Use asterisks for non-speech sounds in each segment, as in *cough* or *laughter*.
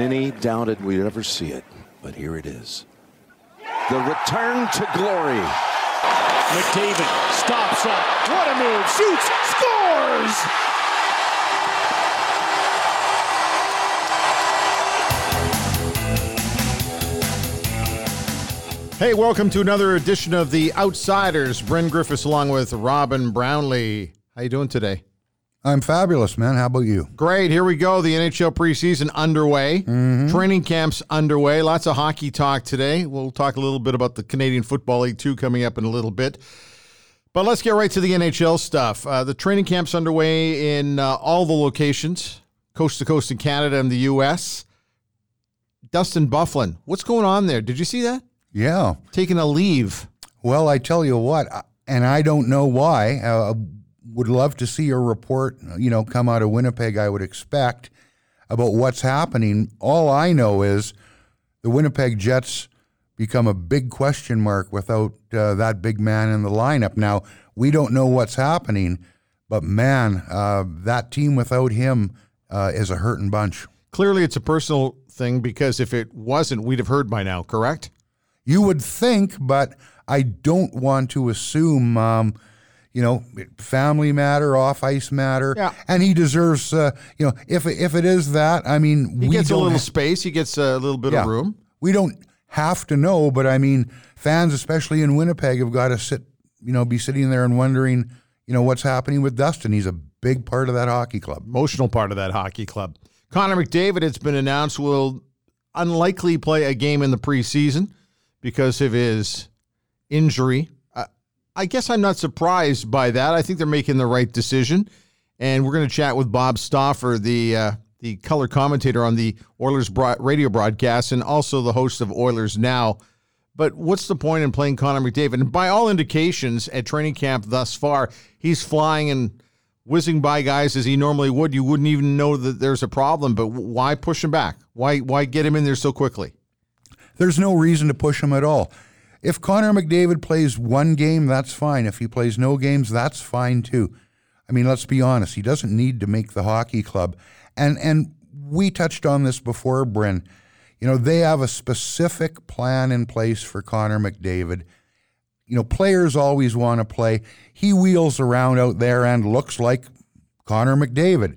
Many doubted we'd ever see it, but here it is. The return to glory. McDavid stops up. What a move. Shoots. Scores. Hey, welcome to another edition of the Outsiders. Bryn Griffiths along with Robin Brownlee. How you doing today? I'm fabulous, man. How about you? Great. Here we go. The NHL preseason underway. Mm-hmm. Training camps underway. Lots of hockey talk today. We'll talk a little bit about the Canadian Football League too coming up in a little bit. But let's get right to the NHL stuff. Uh, the training camps underway in uh, all the locations, coast to coast in Canada and the U.S. Dustin Byfuglien, what's going on there? Did you see that? Yeah. Taking a leave. Well, I tell you what, and I don't know why. Uh, would love to see a report, you know, come out of Winnipeg. I would expect about what's happening. All I know is the Winnipeg Jets become a big question mark without uh, that big man in the lineup. Now we don't know what's happening, but man, uh, that team without him uh, is a hurting bunch. Clearly, it's a personal thing because if it wasn't, we'd have heard by now. Correct? You would think, but I don't want to assume. Um, you know, family matter, off ice matter, Yeah. and he deserves. Uh, you know, if if it is that, I mean, He we gets a don't little ha- space. He gets a little bit yeah, of room. We don't have to know, but I mean, fans, especially in Winnipeg, have got to sit. You know, be sitting there and wondering, you know, what's happening with Dustin. He's a big part of that hockey club. Emotional part of that hockey club. Connor McDavid, it's been announced, will unlikely play a game in the preseason because of his injury. I guess I'm not surprised by that. I think they're making the right decision. And we're going to chat with Bob Stauffer, the uh, the color commentator on the Oilers radio broadcast, and also the host of Oilers Now. But what's the point in playing Connor McDavid? And by all indications at training camp thus far, he's flying and whizzing by guys as he normally would. You wouldn't even know that there's a problem. But why push him back? Why why get him in there so quickly? There's no reason to push him at all. If Connor McDavid plays one game, that's fine. If he plays no games, that's fine too. I mean, let's be honest. He doesn't need to make the hockey club. And and we touched on this before, Bryn. You know, they have a specific plan in place for Connor McDavid. You know, players always want to play. He wheels around out there and looks like Connor McDavid.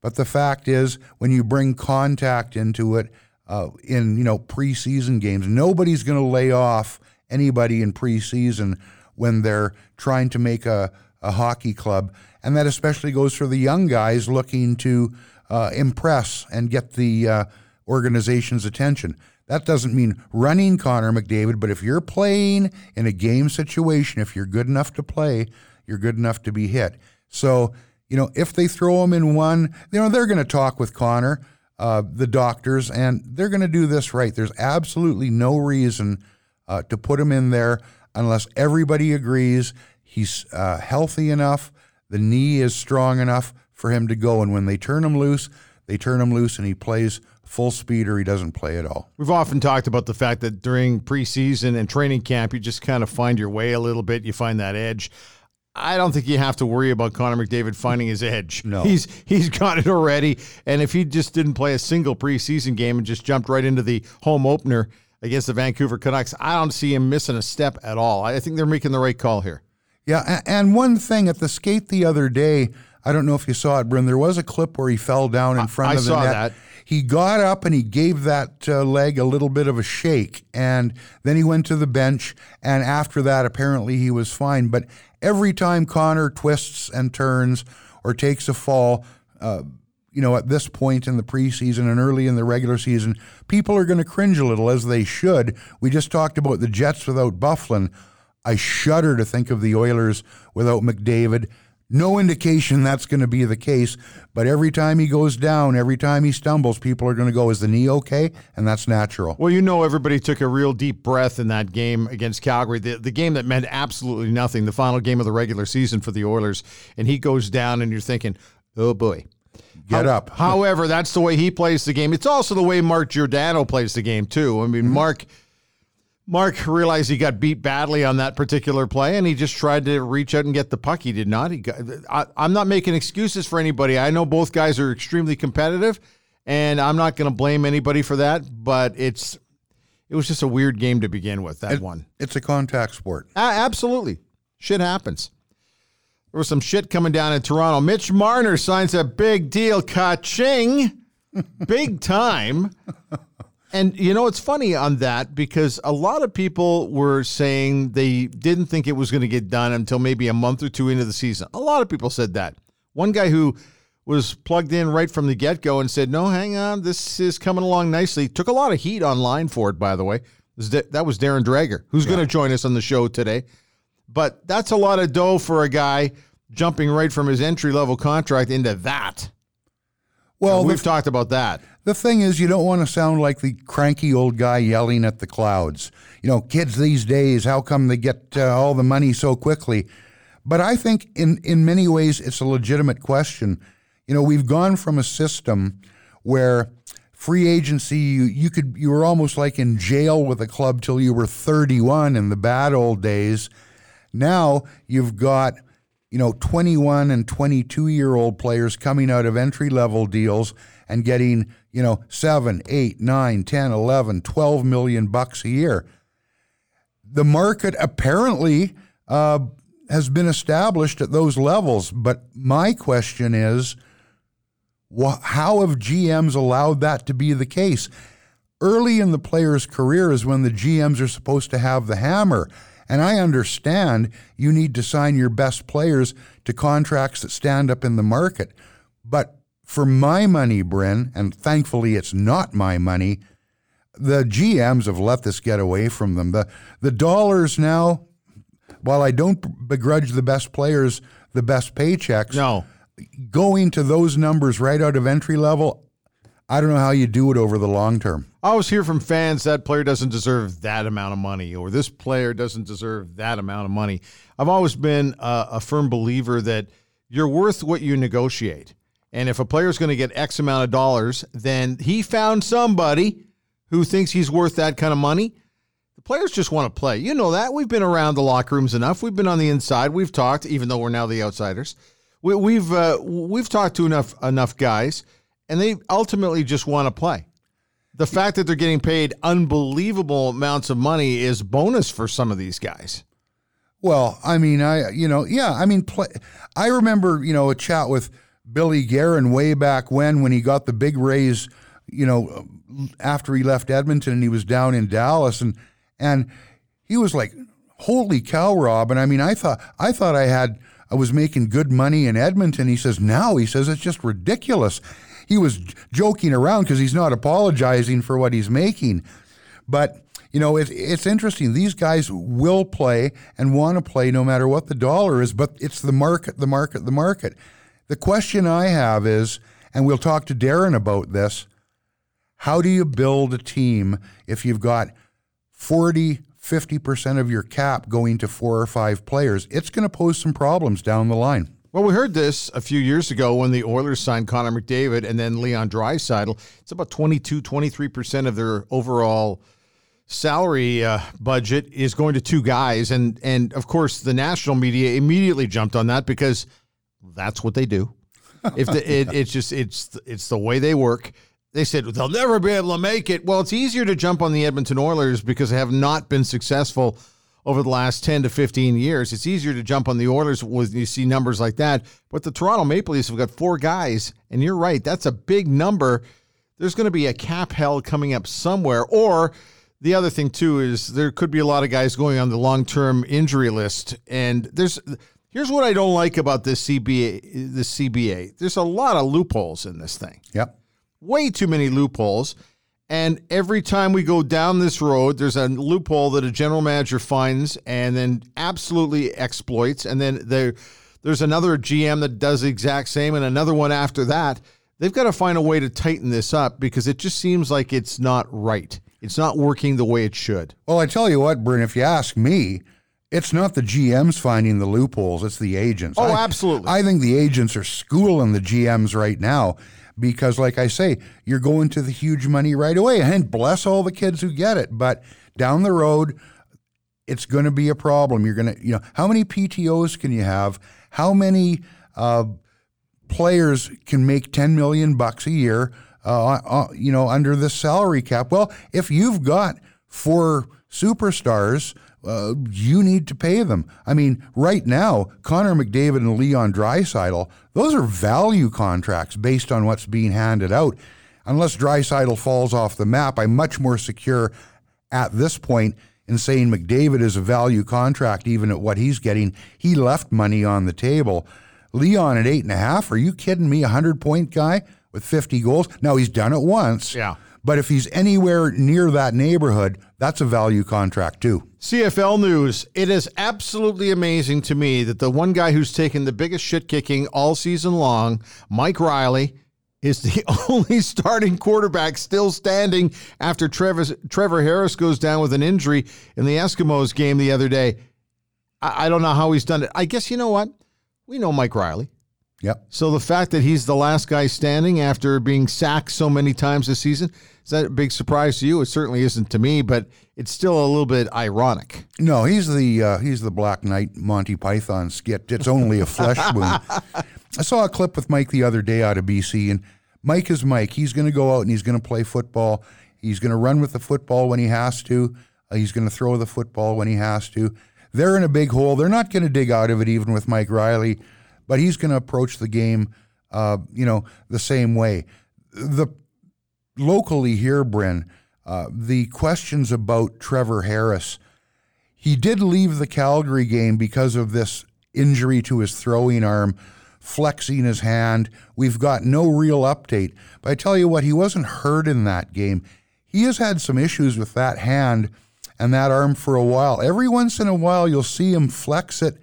But the fact is, when you bring contact into it uh, in you know preseason games, nobody's going to lay off anybody in preseason when they're trying to make a, a hockey club, and that especially goes for the young guys looking to uh, impress and get the uh, organization's attention. That doesn't mean running Connor McDavid, but if you're playing in a game situation, if you're good enough to play, you're good enough to be hit. So, you know, if they throw him in one, you know, they're going to talk with Connor, uh, the doctors, and they're going to do this right. There's absolutely no reason uh, to put him in there unless everybody agrees he's uh, healthy enough, the knee is strong enough for him to go. And when they turn him loose, they turn him loose and he plays full speed or he doesn't play at all. We've often talked about the fact that during preseason and training camp, you just kind of find your way a little bit. You find that edge. I don't think you have to worry about Connor McDavid finding his edge. No. *laughs* he's he's got it already. And if he just didn't play a single preseason game and just jumped right into the home opener against the Vancouver Canucks, I don't see him missing a step at all. I think they're making the right call here. Yeah, and one thing at the skate the other day, I don't know if you saw it, Bryn. There was a clip where he fell down in front I of the saw net. that. He got up and he gave that uh, leg a little bit of a shake, and then he went to the bench. And after that, apparently he was fine. But every time Connor twists and turns or takes a fall, uh, you know, at this point in the preseason and early in the regular season, people are going to cringe a little, as they should. We just talked about the Jets without Byfuglien. I shudder to think of the Oilers without McDavid. No indication that's going to be the case, but every time he goes down, every time he stumbles, people are going to go, Is the knee okay? And that's natural. Well, you know, everybody took a real deep breath in that game against Calgary, the, the game that meant absolutely nothing, the final game of the regular season for the Oilers. And he goes down, and you're thinking, oh boy. Get How- up. *laughs* However, that's the way he plays the game. It's also the way Mark Giordano plays the game, too. I mean, Mm-hmm. Mark. Mark realized he got beat badly on that particular play, and he just tried to reach out and get the puck. He did not. He got, I, I'm not making excuses for anybody. I know both guys are extremely competitive, and I'm not going to blame anybody for that. But it's it was just a weird game to begin with. That It- one, It's a contact sport. Absolutely, shit happens. There was some shit coming down in Toronto. Mitch Marner signs a big deal, ka-ching, big time. And you know, it's funny on that because a lot of people were saying they didn't think it was going to get done until maybe a month or two into the season. A lot of people said that. One guy who was plugged in right from the get go and said, No, hang on, this is coming along nicely. Took a lot of heat online for it, by the way. That was Darren Dreger, who's going to join us on the show today. But that's a lot of dough for a guy jumping right from his entry level contract into that. Well, We've talked about that. the thing is, you don't want to sound like the cranky old guy yelling at the clouds. You know, kids these days, how come they get uh, all the money so quickly? But I think in, in many ways it's a legitimate question. You know, we've gone from a system where free agency you, you could you were almost like in jail with a club till you were 31 in the bad old days. Now you've got you know 21 and 22 year old players coming out of entry level deals and getting you know 7 8 9 10 11 12 million bucks a year. The market apparently uh, has been established at those levels but my question is wh- how have gms allowed that to be the case? Early in the player's career is when the gms are supposed to have the hammer and I understand you need to sign your best players to contracts that stand up in the market. But for my money, Bryn, and thankfully it's not my money, the GMs have let this get away from them. The the dollars now, while I don't begrudge the best players the best paychecks, No. going to those numbers right out of entry level, I don't know how you do it over the long term. I always hear from fans that player doesn't deserve that amount of money or this player doesn't deserve that amount of money. I've always been a, a firm believer that you're worth what you negotiate. And if a player's going to get X amount of dollars, then he found somebody who thinks he's worth that kind of money. The players just want to play. You know that. We've been around the locker rooms enough. We've been on the inside. We've talked, even though we're now the outsiders. We, we've uh, we've talked to enough enough guys, and they ultimately just want to play the fact that they're getting paid unbelievable amounts of money is bonus for some of these guys. Well, I mean, I you know, yeah, I mean, play, I remember you know a chat with Billy Guerin way back when when he got the big raise, you know, after he left Edmonton and he was down in Dallas and and he was like, "Holy cow, Rob!" And I mean, I thought I thought I had I was making good money in Edmonton. He says now he says it's just ridiculous. He was joking around because he's not apologizing for what he's making, but you know, it, it's interesting. These guys will play and want to play no matter what the dollar is, but it's the market, the market, the market. The question I have is, and we'll talk to Darren about this how do you build a team if you've got 40, 50% of your cap going to four or five players? It's going to pose some problems down the line. Well, we heard this a few years ago when the Oilers signed Connor McDavid and then Leon Draisaitl. It's about 22, 23% of their overall salary uh, budget is going to two guys. And, and of course, the national media immediately jumped on that because that's what they do. If the, it, *laughs* it's just it's it's the way they work. They said they'll never be able to make it. Well, it's easier to jump on the Edmonton Oilers because they have not been successful over the last 10 to 15 years. It's easier to jump on the Oilers when you see numbers like that. But the Toronto Maple Leafs have got four guys, and you're right, that's a big number. There's going to be a cap hell coming up somewhere. Or the other thing, too, is there could be a lot of guys going on the long term injury list. And there's. Here's what I don't like about this CBA. This CBA. There's a lot of loopholes in this thing Yep. way too many loopholes. And every time we go down this road, there's a loophole that a general manager finds and then absolutely exploits. And then there, there's another GM that does the exact same, and another one after that. They've got to find a way to tighten this up because it just seems like it's not right. It's not working the way it should. Well, I tell you what, Bryn, if you ask me, it's not the GMs finding the loopholes, it's the agents. Oh, I- absolutely. I think the agents are schooling the GMs right now because, like I say, you're going to the huge money right away. And bless all the kids who get it. But down the road, it's going to be a problem. You're going to, you know, how many PTOs can you have? How many uh, players can make 10 million bucks a year uh, uh, you know, under the salary cap. Well, if you've got four superstars, uh, you need to pay them. I mean, right now, Connor McDavid and Leon Draisaitl, those are value contracts based on what's being handed out. Unless Draisaitl falls off the map, I'm much more secure at this point in saying McDavid is a value contract, even at what he's getting. He left money on the table. Leon at eight and a half, are you kidding me? A hundred point guy with 50 goals? Now he's done it once. Yeah. But if he's anywhere near that neighborhood, that's a value contract too. CFL news. It is absolutely amazing to me that the one guy who's taken the biggest shit kicking all season long, Mike Reilly, is the *laughs* only starting quarterback still standing after Trevor, Trevor Harris goes down with an injury in the Eskimos game the other day. I, I don't know how he's done it. I guess you know what? We know Mike Reilly. Yep. So the fact that he's the last guy standing after being sacked so many times this season, is that a big surprise to you? It certainly isn't to me, but it's still a little bit ironic. No, he's the uh, he's the Black Knight Monty Python skit. It's only a flesh *laughs* wound. I saw a clip with Mike the other day out of BC, and Mike is Mike. He's going to go out and he's going to play football. He's going to run with the football when he has to. Uh, he's going to throw the football when he has to. They're in a big hole. They're not going to dig out of it, even with Mike Reilly but he's going to approach the game, uh, you know, the same way. The locally here, Bryn, uh, the questions about Trevor Harris. He did leave the Calgary game because of this injury to his throwing arm, flexing his hand. We've got no real update. But I tell you what, he wasn't hurt in that game. He has had some issues with that hand and that arm for a while. Every once in a while, you'll see him flex it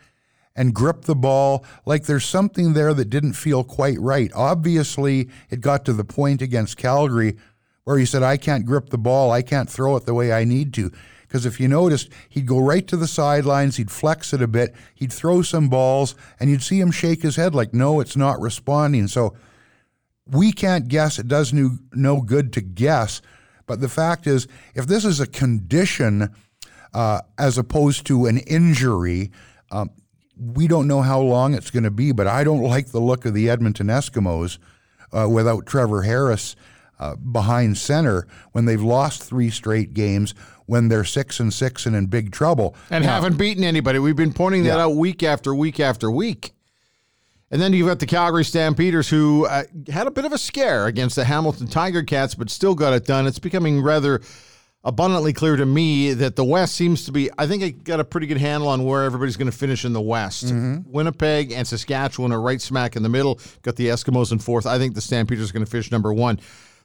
and grip the ball like there's something there that didn't feel quite right. Obviously, it got to the point against Calgary where he said, I can't grip the ball, I can't throw it the way I need to. Because if you noticed, he'd go right to the sidelines, he'd flex it a bit, he'd throw some balls, and you'd see him shake his head like, no, it's not responding. So we can't guess. It does no, no good to guess. But the fact is, if this is a condition uh, as opposed to an injury, um, we don't know how long it's going to be, but I don't like the look of the Edmonton Eskimos uh, without Trevor Harris uh, behind center when they've lost three straight games, when they're six and six and in big trouble. And now, haven't beaten anybody. We've been pointing that yeah. out week after week after week. And then you've got the Calgary Stampeders, who uh, had a bit of a scare against the Hamilton Tiger Cats, but still got it done. It's becoming rather abundantly clear to me that the West seems to be, I think I got a pretty good handle on where everybody's going to finish in the West. Mm-hmm. Winnipeg and Saskatchewan are right smack in the middle. Got the Eskimos in fourth. I think the Stampeders are going to finish number one.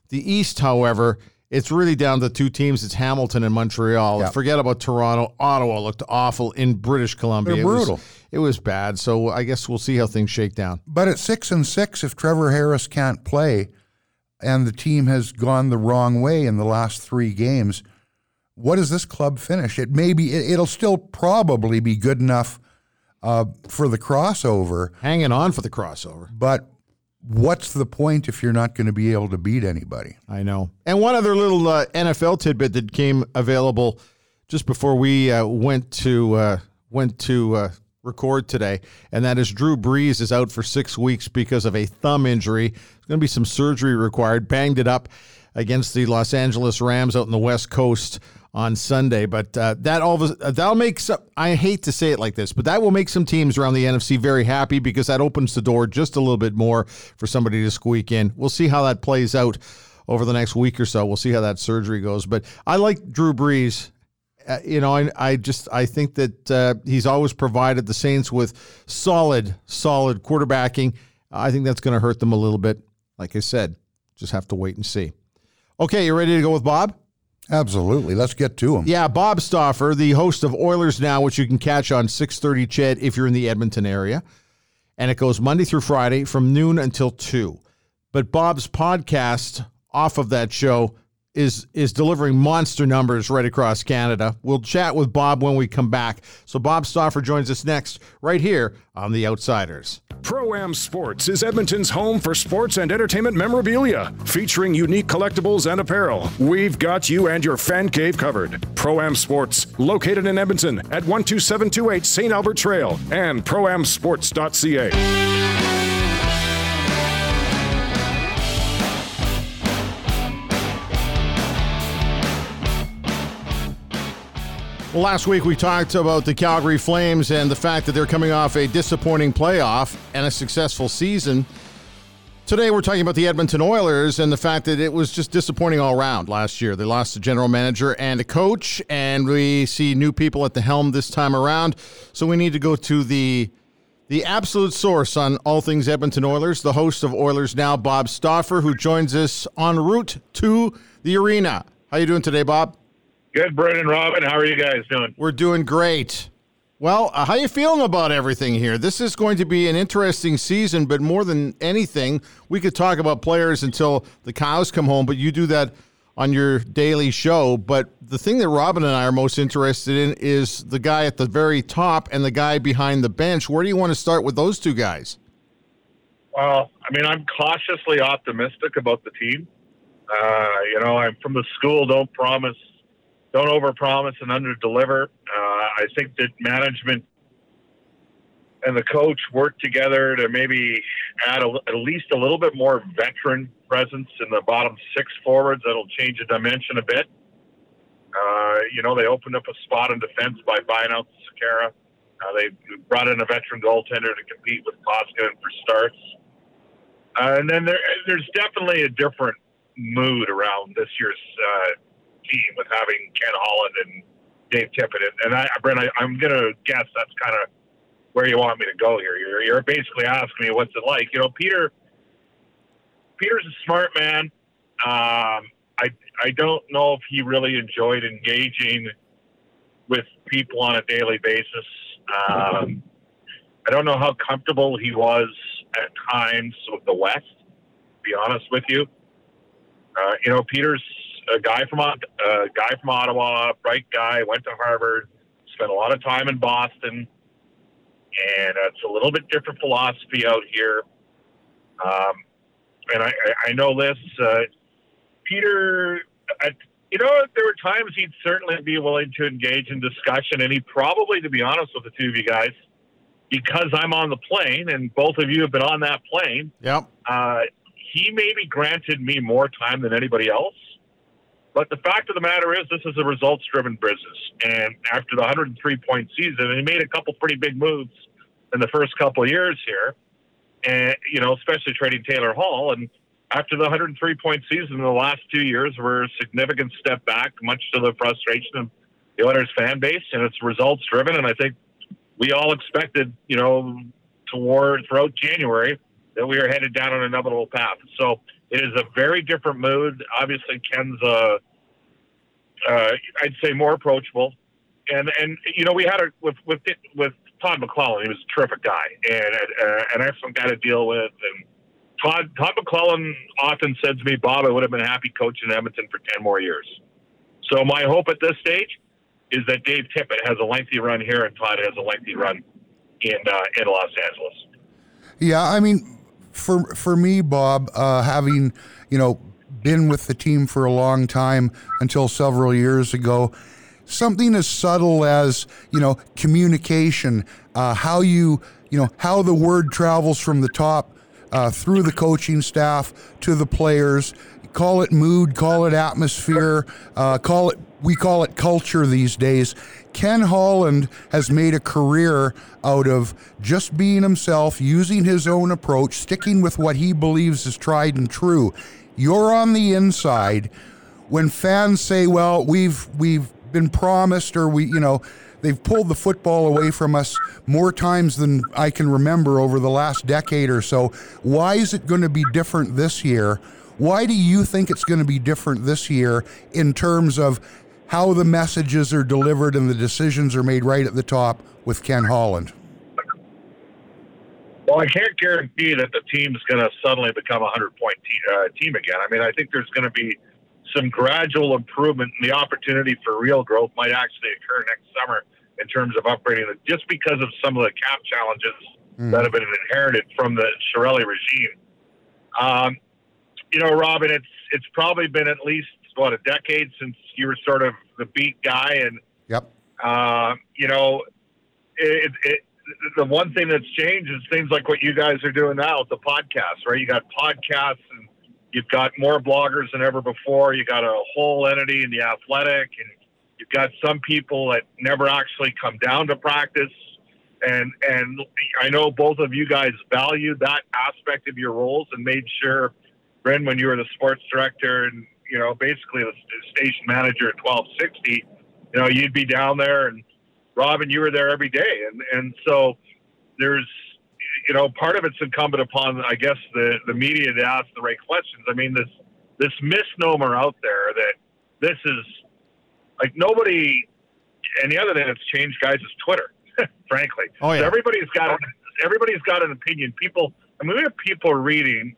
The East, however, it's really down to two teams. It's Hamilton and Montreal. Yep. Forget about Toronto. Ottawa looked awful in British Columbia. They're brutal. It was, it was bad. So I guess we'll see how things shake down. But at six and six, if Trevor Harris can't play, and the team has gone the wrong way in the last three games, what does this club finish? It may be, it, will still probably be good enough uh, for the crossover. Hanging on for the crossover. But what's the point if you're not going to be able to beat anybody? I know. And one other little uh, NFL tidbit that came available just before we uh, went to uh, went to uh, record today, and that is Drew Brees is out for six weeks because of a thumb injury. There's going to be some surgery required. Banged it up against the Los Angeles Rams out in the West Coast on Sunday. But uh, that all that'll make some. I hate to say it like this, but that will make some teams around the NFC very happy because that opens the door just a little bit more for somebody to squeak in. We'll see how that plays out over the next week or so. We'll see how that surgery goes. But I like Drew Brees. Uh, you know, I, I just I think that uh, he's always provided the Saints with solid, solid quarterbacking. I think that's going to hurt them a little bit. Like I said, just have to wait and see. Okay, you ready to go with Bob? Absolutely. Let's get to him. Yeah, Bob Stauffer, the host of Oilers Now, which you can catch on 630 Chet if you're in the Edmonton area. And it goes Monday through Friday from noon until 2. But Bob's podcast off of that show is is delivering monster numbers right across Canada. We'll chat with Bob when we come back. So Bob Stauffer joins us next right here on The Outsiders. Pro Am Sports is Edmonton's home for sports and entertainment memorabilia, featuring unique collectibles and apparel. We've got you and your fan cave covered. Pro Am Sports, located in Edmonton at 12728 St. Albert Trail and proamsports.ca. last week we talked about the Calgary Flames and the fact that they're coming off a disappointing playoff and a successful season. Today we're talking about the Edmonton Oilers and the fact that it was just disappointing all around last year. They lost a general manager and a coach, and we see new people at the helm this time around. So we need to go to the the absolute source on all things Edmonton Oilers, the host of Oilers Now, Bob Stauffer, who joins us en route to the arena. How you doing today, Bob? Good, Brendan, Robin. How are you guys doing? We're doing great. Well, uh, how you feeling about everything here? This is going to be an interesting season, but more than anything, we could talk about players until the cows come home, but you do that on your daily show. But the thing that Robin and I are most interested in is the guy at the very top and the guy behind the bench. Where do you want to start with those two guys? Well, I mean, I'm cautiously optimistic about the team. Uh, you know, I'm from the school, don't promise – don't overpromise and underdeliver. Uh, I think that management and the coach work together to maybe add a, at least a little bit more veteran presence in the bottom six forwards. That'll change the dimension a bit. Uh, you know, they opened up a spot in defense by buying out Sekera. Uh, they brought in a veteran goaltender to compete with Koskinen for starts. Uh, and then there, there's definitely a different mood around this year's uh, team with having Ken Holland and Dave Tippett. And I, Brent, I, I'm going to guess that's kind of where you want me to go here. You're, you're basically asking me what's it like. You know, Peter. Peter's a smart man. Um, I I don't know if he really enjoyed engaging with people on a daily basis. Um, I don't know how comfortable he was at times with the West. To be honest with you, uh, you know, Peter's a guy from a guy from Ottawa, bright guy, went to Harvard, spent a lot of time in Boston, and it's a little bit different philosophy out here. Um, and I, I know this, uh, Peter. I, you know, there were times he'd certainly be willing to engage in discussion, and he probably, to be honest with the two of you guys, because I'm on the plane and both of you have been on that plane. Yep. Uh, he maybe granted me more time than anybody else. But the fact of the matter is, this is a results driven business. And after the 103 point season, and he made a couple pretty big moves in the first couple of years here, and, you know, especially trading Taylor Hall. And after the 103 point season, the last two years were a significant step back, much to the frustration of the Oilers fan base. And it's results driven. And I think we all expected, you know, toward throughout January that we were headed down an inevitable path. So, it is a very different mood. Obviously, Ken's uh, uh, I'd say more approachable, and and you know we had a with with with Todd McLellan. He was a terrific guy and uh, an excellent guy to deal with. And Todd Todd McLellan often said to me, "Bob, I would have been happy coaching Edmonton for ten more years." So my hope at this stage is that Dave Tippett has a lengthy run here and Todd has a lengthy run in uh, in Los Angeles. Yeah, I mean, for for me, Bob, uh, having you know been with the team for a long time until several years ago, something as subtle as you know communication, uh, how you you know how the word travels from the top uh, through the coaching staff to the players. Call it mood, call it atmosphere, uh, call it we call it culture these days. Ken Holland has made a career out of just being himself, using his own approach, sticking with what he believes is tried and true. You're on the inside. When fans say, "Well, we've we've been promised," or we, you know, they've pulled the football away from us more times than I can remember over the last decade or so. Why is it going to be different this year? Why do you think it's going to be different this year in terms of how the messages are delivered and the decisions are made right at the top with Ken Holland? Well, I can't guarantee that the team's going to suddenly become a 100 point te- uh, team again. I mean, I think there's going to be some gradual improvement, and the opportunity for real growth might actually occur next summer in terms of upgrading it, just because of some of the cap challenges mm. that have been inherited from the Chiarelli regime. Um, you know, Robin, it's it's probably been at least what a decade since you were sort of the beat guy, and yep. Uh, you know, it, it, the one thing that's changed is things like what you guys are doing now with the podcast, right? You got podcasts and you've got more bloggers than ever before. You got a whole entity in the athletic and You've got some people that never actually come down to practice. And and I know both of you guys value that aspect of your roles and made sure, Bryn, when you were the sports director and you know basically the station manager at 1260, you know you'd be down there, and Robin, you were there every day, and and so there's you know part of it's incumbent upon I guess the the media to ask the right questions. I mean this this misnomer out there that this is like nobody. And the other thing that's changed, guys, is Twitter. *laughs* frankly, Oh, yeah. so everybody's got everybody's got an opinion. People, I mean, we have people reading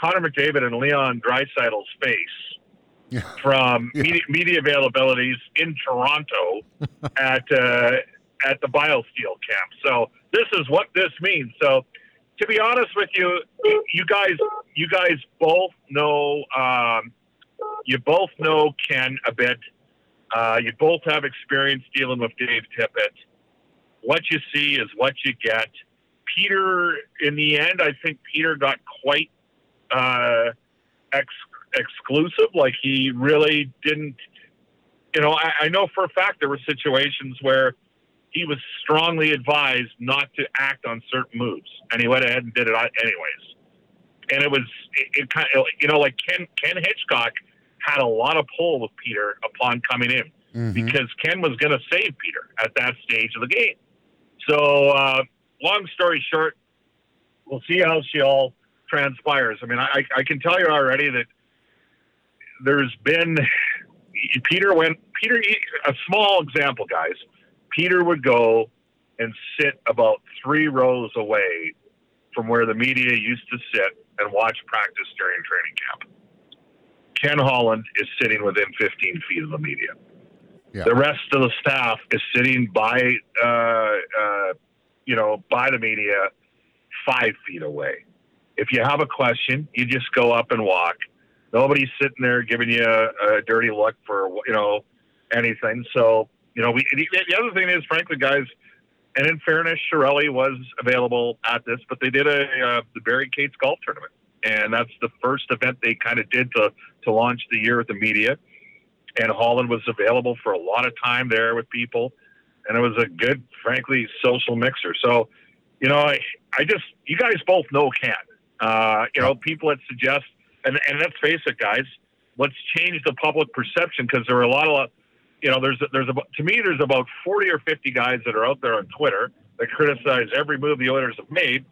Connor McDavid and Leon Draisaitl's face. From Yeah. media, media availabilities in Toronto *laughs* at uh, at the BioSteel camp. So this is what this means. So to be honest with you, you guys, you guys both know, um, you both know Ken a bit. Uh, you both have experience dealing with Dave Tippett. What you see is what you get. Peter, in the end, I think Peter got quite uh, ex- exclusive. Like he really didn't. You know, I, I know for a fact there were situations where he was strongly advised not to act on certain moves, and he went ahead and did it anyways. And it was it, it kind of you know like Ken Ken Hitchcock had a lot of pull with Peter upon coming in Mhm. because Ken was going to save Peter at that stage of the game. So, uh, long story short, we'll see how she all transpires. I mean, I, I can tell you already that there's been Peter went Peter a small example, guys. Peter would go and sit about three rows away from where the media used to sit and watch practice during training camp. Ken Holland is sitting within 15 feet of the media. Yeah. The rest of the staff is sitting by, uh, uh, you know, by the media, five feet away. If you have a question, you just go up and walk. Nobody's sitting there giving you a, a dirty look for you know anything. So you know, we the, the other thing is, frankly, guys, and in fairness, Chiarelli was available at this, but they did a uh, the Barry Cates golf tournament, and that's the first event they kind of did to to launch the year with the media. And Holland was available for a lot of time there with people, and it was a good, frankly, social mixer. So, you know, I, I just you guys both know Ken. Uh, you know, people that suggest, and and let's face it, guys, let's change the public perception because there are a lot of you know, there's there's about to me there's about forty or fifty guys that are out there on Twitter that criticize every move the Oilers have made,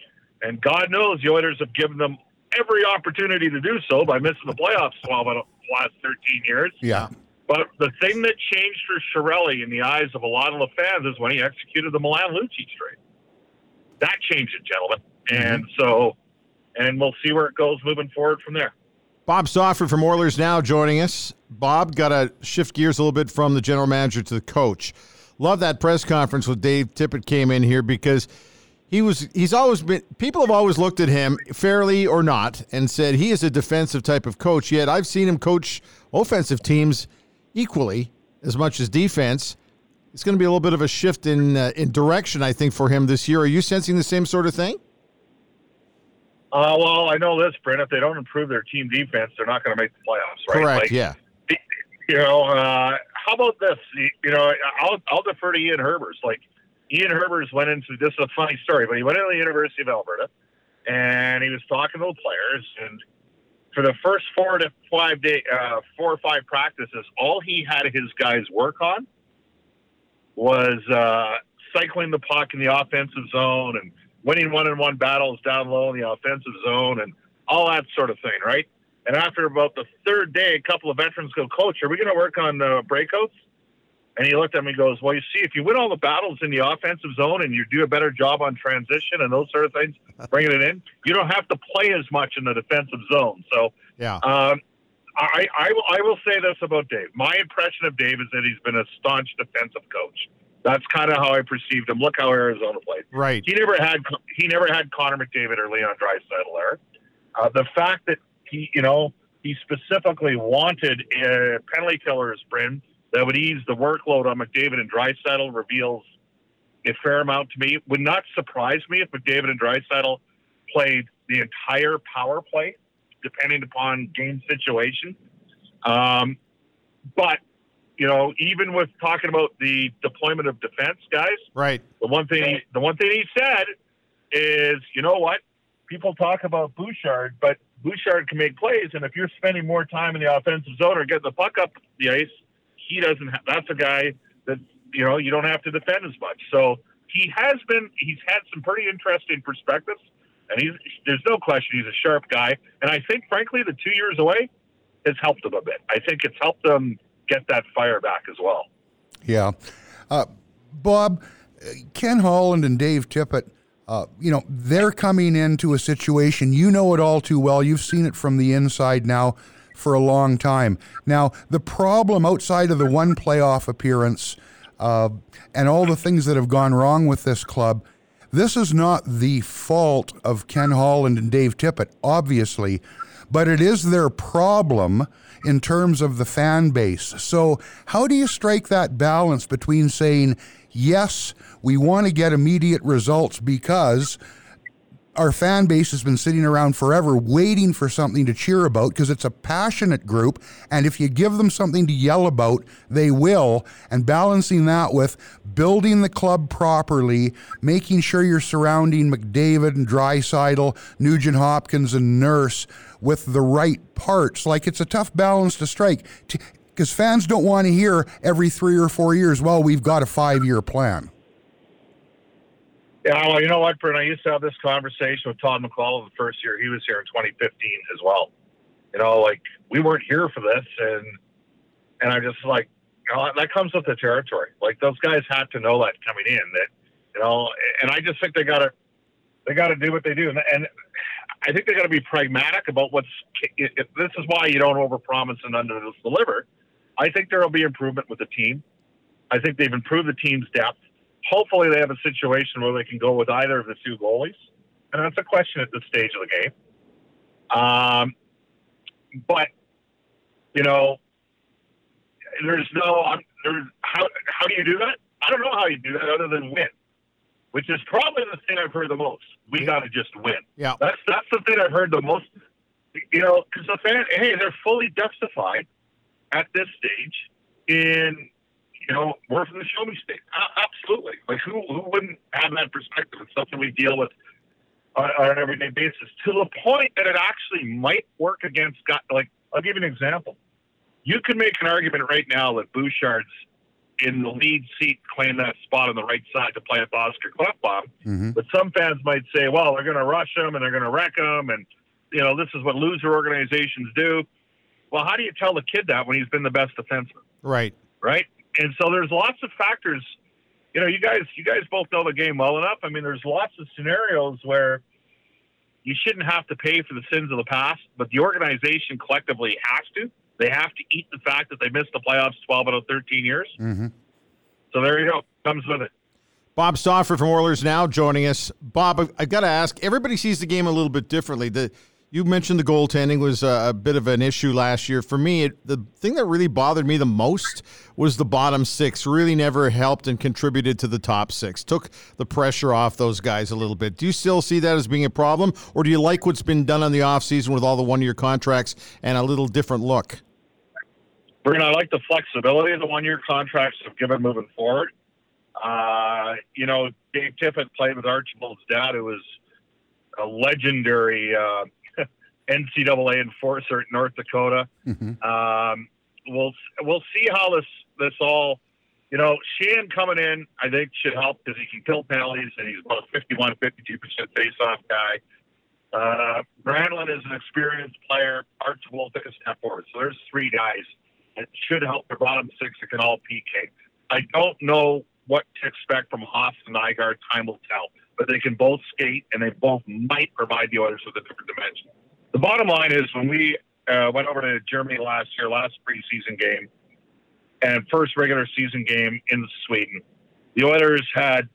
and God knows the Oilers have given them every opportunity to do so by missing the playoffs twelve out of the last thirteen years. Yeah. But the thing that changed for Chiarelli in the eyes of a lot of the fans is when he executed the Milan Lucic trade. That changed it, gentlemen, and mm-hmm. so, and we'll see where it goes moving forward from there. Bob Stauffer from Oilers now joining us. Bob, got to shift gears a little bit from the general manager to the coach. Love that press conference with Dave Tippett came in here because he was he's always been people have always looked at him fairly or not and said he is a defensive type of coach. Yet I've seen him coach offensive teams equally as much as defense. It's going to be a little bit of a shift in uh, in direction, I think, for him this year. Are you sensing the same sort of thing? Uh, well, I know this, Brent. If they don't improve their team defense, they're not going to make the playoffs, right? Correct. Like, yeah. You know, uh, how about this? You- know, I'll I'll defer to Ian Herbers. Like Ian Herbers went into this is a funny story, but he went into the University of Alberta and he was talking to the players and for the first four to five day uh, four or five practices, all he had his guys work on was uh, cycling the puck in the offensive zone and winning one on one battles down low in the offensive zone and all that sort of thing, right? And after about the third day, a couple of veterans go, Coach, are we going to work on uh, breakouts? And he looked at me and goes, Well, you see, if you win all the battles in the offensive zone and you do a better job on transition and those sort of things, *laughs* bringing it in, you don't have to play as much in the defensive zone. So, Yeah. um, I, I, will, I will say this about Dave. My impression of Dave is that he's been a staunch defensive coach. That's kind of how I perceived him. Look how Arizona played. Right. He never had he never had Connor McDavid or Leon Draisaitl there. Uh, the fact that he, you know, he specifically wanted a penalty killers, Bryn, that would ease the workload on McDavid and Draisaitl reveals a fair amount to me. Would not surprise me if McDavid and Draisaitl played the entire power play, depending upon game situation. Um, but you know, even with talking about the deployment of defense guys, Right. the one thing the one thing he said is, you know what? People talk about Bouchard, but Bouchard can make plays, and if you're spending more time in the offensive zone or getting the puck up the ice, he doesn't. Have, that's a guy that you know you don't have to defend as much. So he has been. He's had some pretty interesting perspectives, and he's there's no question he's a sharp guy. And I think, frankly, the two years away has helped him a bit. I think it's helped him get that fire back as well. Yeah. Uh, Bob, uh, Ken Holland and Dave Tippett, uh, you know, they're coming into a situation, you know it all too well. You've seen it from the inside now for a long time. Now, the problem outside of the one playoff appearance uh, and all the things that have gone wrong with this club, this is not the fault of Ken Holland and Dave Tippett, obviously, but it is their problem in terms of the fan base. So, how do you strike that balance between saying, yes, we want to get immediate results because our fan base has been sitting around forever waiting for something to cheer about because it's a passionate group. And if you give them something to yell about, they will. And balancing that with building the club properly, making sure you're surrounding McDavid and Draisaitl, Nugent Hopkins, and Nurse with the right parts. Like it's a tough balance to strike because fans don't want to hear every three or four years, well, we've got a five year plan. Yeah, well, you know what, Brent? I used to have this conversation with Todd McCall the first year he was here in 2015 as well. You know, like we weren't here for this, and and I'm just like, you know, that comes with the territory. Like those guys had to know that coming in that, you know, and I just think they got to they got to do what they do, and, and I think they got to be pragmatic about what's. If this is why you don't overpromise and underdeliver. I think there will be improvement with the team. I think they've improved the team's depth hopefully they have a situation where they can go with either of the two goalies, and that's a question at this stage of the game. Um, but you know, there's no there's how how do you do that? I don't know how you do that other than win, which is probably the thing I've heard the most. We got to just win. Yeah, that's that's the thing I've heard the most. You know, because the fan, hey, they're fully justified at this stage in you know, we're from the show me state. absolutely. Like, who, who wouldn't have that perspective? It's something we deal with on, on an everyday basis to the point that it actually might work against, God, like, I'll give you an example. You could make an argument right now that Bouchard's in the lead seat claim that spot on the right side to play with Oscar Klefbom. Mm-hmm. But some fans might say, well, they're going to rush him and they're going to wreck him. And, you know, this is what loser organizations do. Well, how do you tell the kid that when he's been the best defenseman? Right. Right and so there's lots of factors. You know, you guys, you guys both know the game well enough. I mean, there's lots of scenarios where you shouldn't have to pay for the sins of the past, but the organization collectively has to. They have to eat the fact that they missed the playoffs 12 out of 13 years. Mm-hmm. So there you go. Comes with it. Bob Stauffer from Oilers Now joining us. Bob, I've got to ask. Everybody sees the game a little bit differently. The you mentioned the goaltending was a, a, bit of an issue last year. For me, it, the thing that really bothered me the most was the bottom six. Really never helped and contributed to the top six. Took the pressure off those guys a little bit. Do you still see that as being a problem, or do you like what's been done on the offseason with all the one year contracts and a little different look? Brian, I like the flexibility of the one year contracts have given moving forward. Uh, you know, Dave Tippett played with Archibald's dad, who was a legendary uh, *laughs* NCAA enforcer at North Dakota. Mm-hmm. Um, we'll we'll see how this this all. You know, Sheahan coming in, I think should help because he can kill penalties and he's about 51, 52 percent face-off guy. Uh, Granlund is an experienced player. Archibald took a step forward. So there's three guys that should help the bottom six that can all PK. I don't know what to expect from Haas and Nygard. Time will tell. But they can both skate and they both might provide the others with a different dimension the bottom line is when we uh, went over to Germany last year, last preseason game, and first regular season game in Sweden, the Oilers had,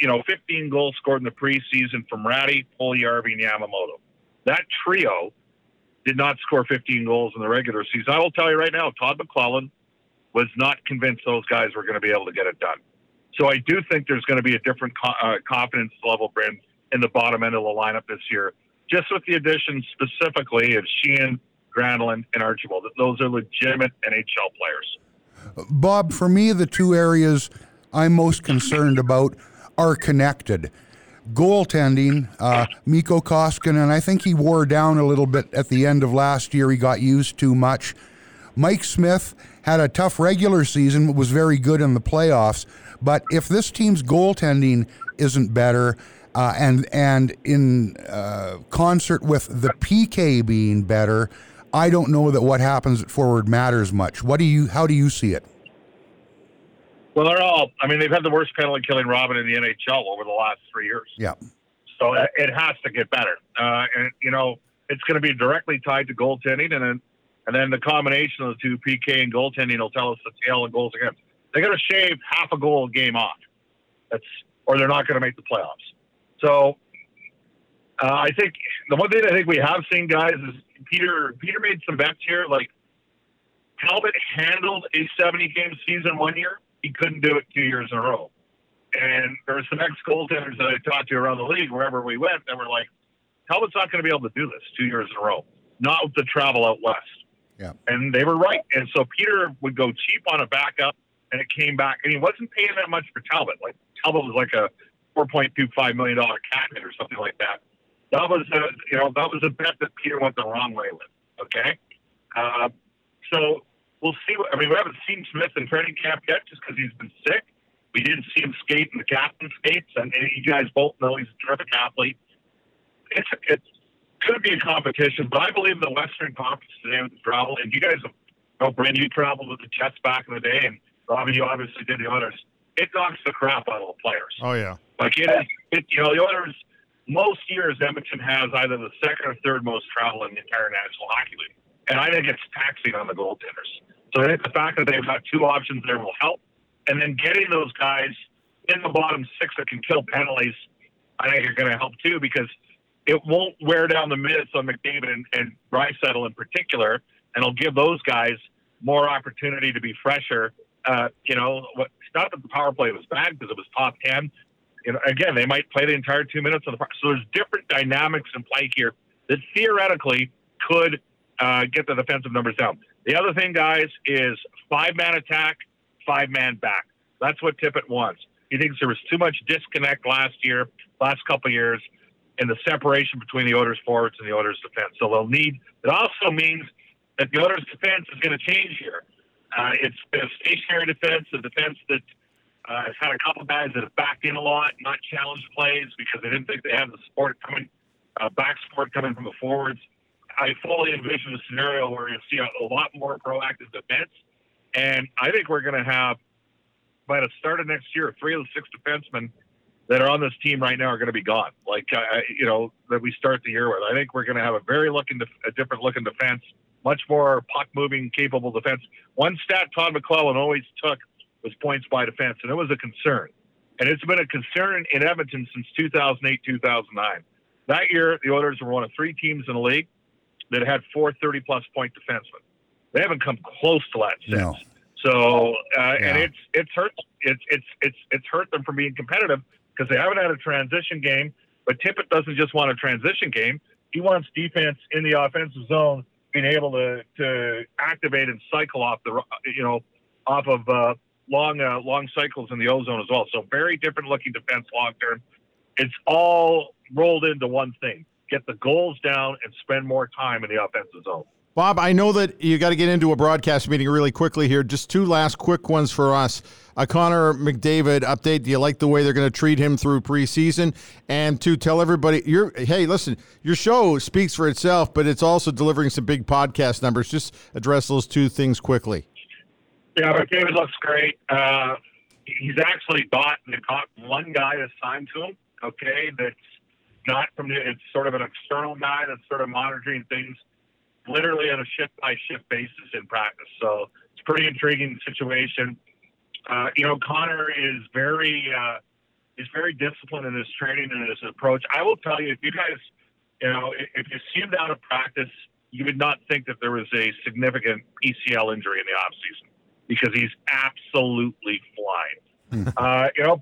you know, 15 goals scored in the preseason from Rattie, Puljujarvi, and Yamamoto. That trio did not score 15 goals in the regular season. I will tell you right now, Todd McLellan was not convinced those guys were going to be able to get it done. So I do think there's going to be a different co- uh, confidence level, Brent, in the bottom end of the lineup this year just with the addition specifically of Sheahan, Granlund, and Archibald. Those are legitimate NHL players. Bob, for me, the two areas I'm most concerned about are connected. Goaltending, uh, Mikko Koskinen, and I think he wore down a little bit at the end of last year. He got used too much. Mike Smith had a tough regular season, was very good in the playoffs. But if this team's goaltending isn't better, uh, and and in uh, concert with the PK being better, I don't know that what happens at forward matters much. What do you? How do you see it? Well, they're all. I mean, they've had the worst penalty killing Robin in the NHL over the last three years. Yeah. So uh, it has to get better, uh, and you know it's going to be directly tied to goaltending, and then and then the combination of the two PK and goaltending will tell us the tale and goals against. They got to shave half a goal a game off. That's or they're not going to make the playoffs. So uh, I think the one thing I think we have seen, guys, is Peter. Peter made some bets here. Like Talbot handled a 70 game season one year. He couldn't do it two years in a row. And there were some ex goaltenders that I talked to around the league, wherever we went, that were like, Talbot's not going to be able to do this two years in a row, not with the travel out west. Yeah. And they were right. And so Peter would go cheap on a backup, and it came back, and he wasn't paying that much for Talbot. Like Talbot was like a $4.25 million cap hit or something like that. That was a, you know, that was a bet that Peter went the wrong way with. Okay. Uh, so we'll see. What, I mean, we haven't seen Smith in training camp yet just because he's been sick. We didn't see him skate in the captain skates, and, and you guys both know he's a terrific athlete. It's it could be a competition, but I believe the Western Conference today with the travel, and you guys know, oh, Brent, you traveled with the Jets back in the day, and Robin, you obviously did the others. It knocks the crap out of the players. Oh yeah. Like it is, it, you know, the others. Most years, Edmonton has either the second or third most travel in the entire National Hockey League, and I think it's taxing on the goaltenders. So I think the fact that they've got two options there will help, and then getting those guys in the bottom six that can kill penalties, I think are going to help too because it won't wear down the minutes on McDavid and, and Draisaitl in particular, and it'll give those guys more opportunity to be fresher. Uh, you know, what, not that the power play was bad because it was top ten, you know, again, they might play the entire two minutes of the so there's different dynamics in play here that theoretically could uh, get the defensive numbers down. The other thing, guys, is five man attack, five man back. That's what Tippett wants. He thinks there was too much disconnect last year, last couple years, in the separation between the Oilers forwards and the Oilers defense. So they'll need. It also means that the Oilers defense is going to change here. Uh, it's a stationary defense, a defense that uh, has had a couple of guys that have backed in a lot, not challenged plays because they didn't think they had the support coming, uh, back support coming from the forwards. I fully envision a scenario where you see a, a lot more proactive defense, and I think we're going to have by the start of next year, three of the six defensemen that are on this team right now are going to be gone. Like uh, you know that we start the year with. I think we're going to have a very looking, def- a different looking defense, much more puck moving, capable defense. One stat Todd McLellan always took was points by defense, and it was a concern. And it's been a concern in Edmonton since 2008, 2009. That year, the Oilers were one of three teams in the league that had four 30 plus point defensemen. They haven't come close to that since. No. So, uh, Yeah. and it's it's hurt it's it's it's it's hurt them from being competitive because they haven't had a transition game. But Tippett doesn't just want a transition game; he wants defense in the offensive zone, being able to to activate and cycle off the you know off of uh, long uh, long cycles in the ozone as well. So very different looking defense long term. It's all rolled into one thing: get the goals down and spend more time in the offensive zone. Bob, I know that you got to get into a broadcast meeting really quickly here. Just two last quick ones for us. A Connor McDavid update. Do you like the way they're going to treat him through preseason? And to tell everybody, you're hey, listen, your show speaks for itself, but it's also delivering some big podcast numbers. Just address those two things quickly. Yeah, McDavid looks great. Uh, he's actually got got one guy assigned to him. Okay, that's not from the. It's sort of an external guy that's sort of monitoring things, literally on a shift by shift basis in practice. So it's a pretty intriguing situation. Uh, you know, Connor is very uh, is very disciplined in his training and his approach. I will tell you, if you guys, you know, if you see him down at practice, you would not think that there was a significant PCL injury in the off season because he's absolutely flying. uh, you know,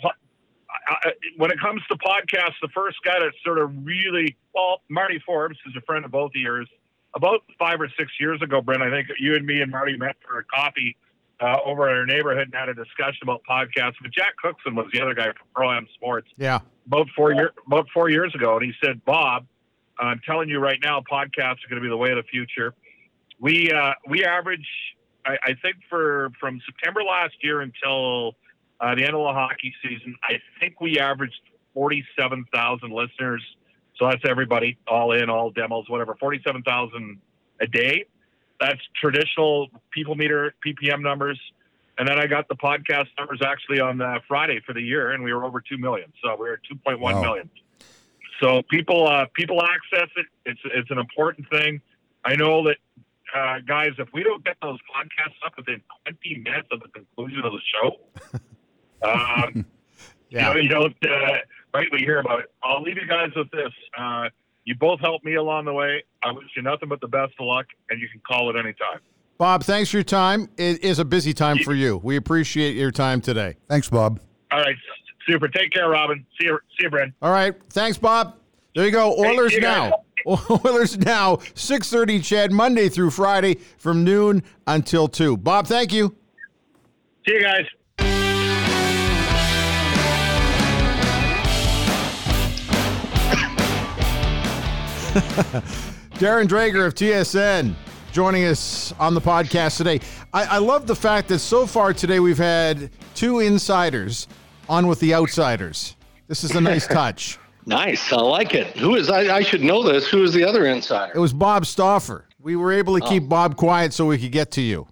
I, when it comes to podcasts, the first guy that sort of really, well, Marty Forbes is a friend of both of yours. About five or six years ago, Brent, I think you and me and Marty met for a coffee uh, over in our neighborhood and had a discussion about podcasts. But Jack Cookson was the other guy from Pro Am Sports Yeah. about four year about four years ago, and he said, "Bob, I'm telling you right now, podcasts are going to be the way of the future. We uh, we average, I, I think, for from September last year until uh, the end of the hockey season, I think we averaged 47,000 listeners. So that's everybody, all in, all demos, whatever, 47,000 a day. That's traditional people meter PPM numbers. And then I got the podcast numbers actually on uh, Friday for the year, and we were over two million. So we were two point one Wow. million. So people uh, people access it. It's it's an important thing. I know that uh, guys, if we don't get those podcasts up within 20 minutes of the conclusion of the show, *laughs* um, *laughs* Yeah. you, know, you don't uh, right. We hear about it. I'll leave you guys with this. Uh, you both helped me along the way. I wish you nothing but the best of luck, and you can call it anytime. Bob, thanks for your time. It is a busy time for you. We appreciate your time today. Thanks, Bob. All right, super. Take care, Robin. See you. See you, Brent. All right. Thanks, Bob. There you go. Oilers you guys. now. *laughs* Oilers now. 6:30 CHED Monday through Friday from noon until 2. Bob, thank you. See you guys. *laughs* Darren Dreger of TSN joining us on the podcast today. I, I love the fact that so far today we've had two insiders on with the outsiders. This is a nice *laughs* touch. Nice. I like it. Who is, I, I should know this. Who is the other insider? It was Bob Stauffer. We were able to Oh. keep Bob quiet so we could get to you.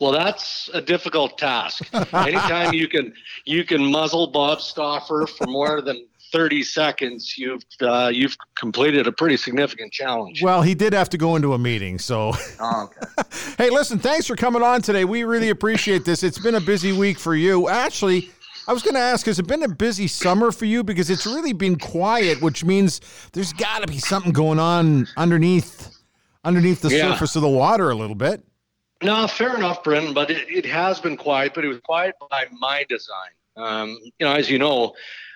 Well, that's a difficult task. *laughs* Anytime you can, you can muzzle Bob Stauffer for more than 30 seconds, you've, uh, you've completed a pretty significant challenge. Well, he did have to go into a meeting, so. Oh, okay. *laughs* hey, listen, thanks for coming on today. We really appreciate this. It's been a busy week for you. Actually, I was going to ask, has it been a busy summer for you? Because it's really been quiet, which means there's got to be something going on underneath underneath the Yeah. surface of the water a little bit. No, fair enough, Brendan. But it, it has been quiet, but it was quiet by my design. Um, you know, as you know,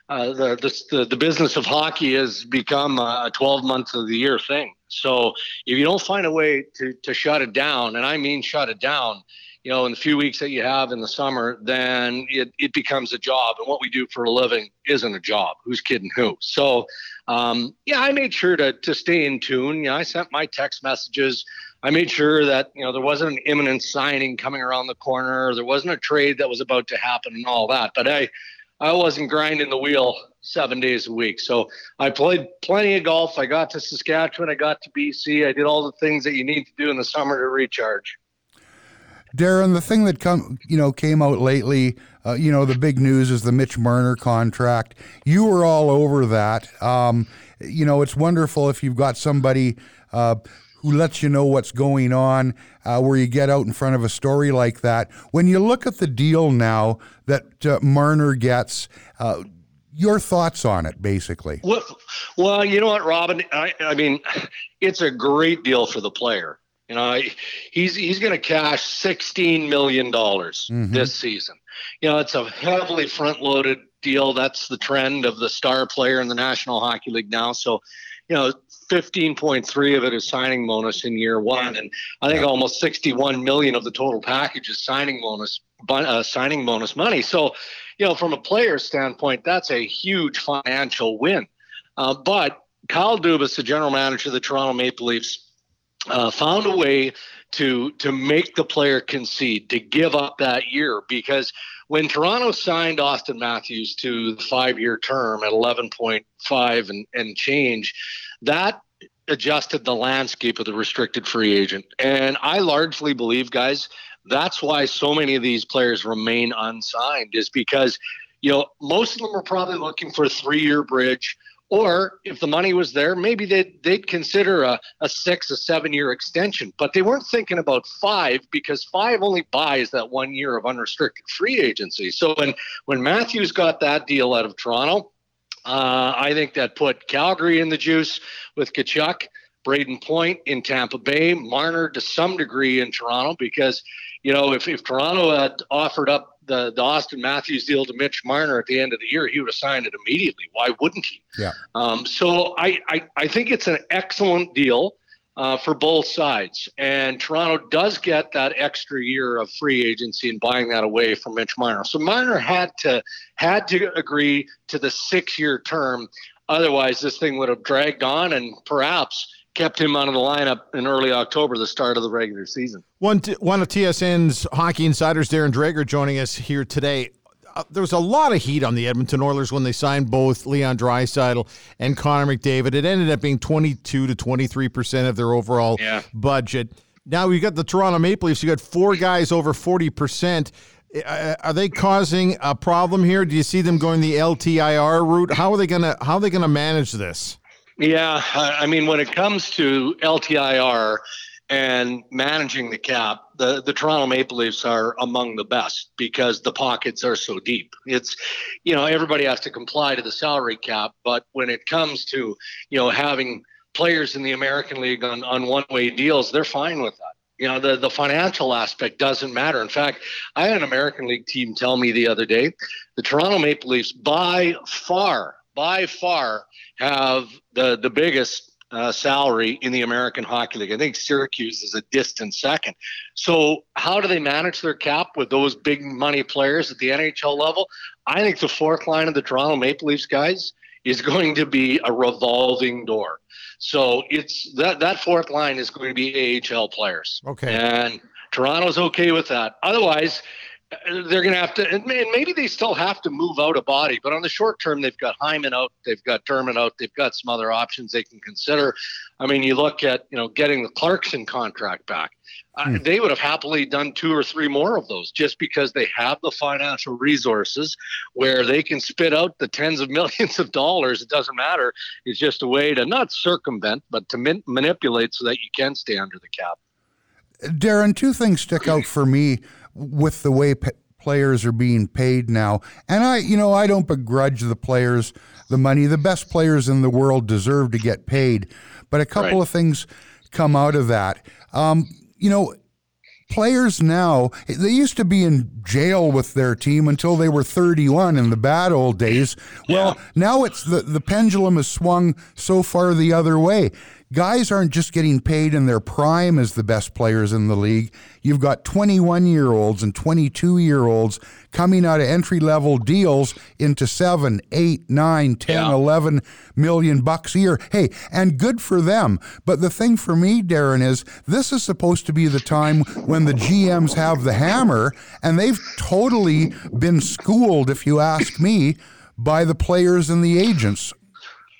uh, the, the the business of hockey has become a 12 months of the year thing. So if you don't find a way to to shut it down, and I mean shut it down, you know, in the few weeks that you have in the summer, then it, it becomes a job. And what we do for a living isn't a job. Who's kidding who? So, um, yeah, I made sure to, to stay in tune. You know, I sent my text messages. I made sure that, you know, there wasn't an imminent signing coming around the corner. There wasn't a trade that was about to happen and all that. But I, I wasn't grinding the wheel seven days a week. So I played plenty of golf. I got to Saskatchewan. I got to BC. I did all the things that you need to do in the summer to recharge. Darren, the thing that come you know came out lately, uh, you know, the big news is the Mitch Marner contract. You were all over that. Um, you know, it's wonderful if you've got somebody uh, who lets you know what's going on, uh, where you get out in front of a story like that. When you look at the deal now that uh, Marner gets. Uh, your thoughts on it, basically. Well, well, you know what, Robin? I, I mean, it's a great deal for the player. You know, he's he's going to cash sixteen million dollars this season. You know, it's a heavily front-loaded deal. That's the trend of the star player in the National Hockey League now. So, you know, fifteen point three of it is signing bonus in year one, and I think almost sixty-one million of the total package is signing bonus, uh, signing bonus money. So, you know, from a player's standpoint, that's a huge financial win. Uh, but Kyle Dubas, the general manager of the Toronto Maple Leafs, uh, found a way to to make the player concede, to give up that year, because when Toronto signed Auston Matthews to the five-year term at 11.5 and, and change, that adjusted the landscape of the restricted free agent. And I largely believe, guys, that's why so many of these players remain unsigned, is because, you know, most of them are probably looking for a three-year bridge. Or if the money was there, maybe they'd, they'd consider a, a six, a seven year extension. But they weren't thinking about five because five only buys that one year of unrestricted free agency. So when, when Matthews got that deal out of Toronto, uh, I think that put Calgary in the juice with Tkachuk, Brayden Point in Tampa Bay, Marner to some degree in Toronto because, you know, if, if Toronto had offered up the, the Auston Matthews deal to Mitch Marner at the end of the year, he would have signed it immediately. Why wouldn't he? Yeah. Um, so I, I, I think it's an excellent deal. uh, for both sides. And Toronto does get that extra year of free agency and buying that away from Mitch Marner. So Marner had to had to agree to the six year term. Otherwise, this thing would have dragged on and perhaps kept him out of the lineup in early October, the start of the regular season. One, t- one of TSN's hockey insiders, Darren Dreger, joining us here today. Uh, there was a lot of heat on the Edmonton Oilers when they signed both Leon Draisaitl and Connor McDavid. It ended up being 22 to 23 percent of their overall yeah. budget. Now you got the Toronto Maple Leafs. You got four guys over 40 percent. Uh, are they causing a problem here? Do you see them going the LTIR route? How are they gonna How are they gonna manage this? Yeah, I mean, when it comes to LTIR and managing the cap, the, the Toronto Maple Leafs are among the best because the pockets are so deep. It's, you know, everybody has to comply to the salary cap, but when it comes to, you know, having players in the American League on, on one way deals, they're fine with that. You know, the, the financial aspect doesn't matter. In fact, I had an American League team tell me the other day the Toronto Maple Leafs by far, by far have the, the biggest uh, salary in the American Hockey League. I think Syracuse is a distant second. So, how do they manage their cap with those big money players at the NHL level? I think the fourth line of the Toronto Maple Leafs guys is going to be a revolving door. So it's that that fourth line is going to be AHL players. Okay. And Toronto's okay with that. Otherwise, they're going to have to, and maybe they still have to move out a body, but on the short term, they've got Hyman out, they've got Dermott out, they've got some other options they can consider. I mean, you look at, you know, getting the Clarkson contract back. Uh, hmm. they would have happily done two or three more of those just because they have the financial resources where they can spit out the tens of *laughs* millions of dollars. It doesn't matter. It's just a way to not circumvent, but to min- manipulate so that you can stay under the cap. Darren, two things stick out for me with the way p- players are being paid now. And I, you know, I don't begrudge the players the money. The best players in the world deserve to get paid. But a couple right. of things come out of that. Um, you know, players now they used to be in jail with their team until they were 31 in the bad old days well yeah. now it's the the pendulum has swung so far the other way guys aren't just getting paid in their prime as the best players in the league. You've got 21 year olds and 22 year olds coming out of entry level deals into seven, eight, nine, 10, yeah. 11 million bucks a year. Hey, and good for them. But the thing for me, Darren, is this is supposed to be the time when the GMs have the hammer, and they've totally been schooled, if you ask me, by the players and the agents.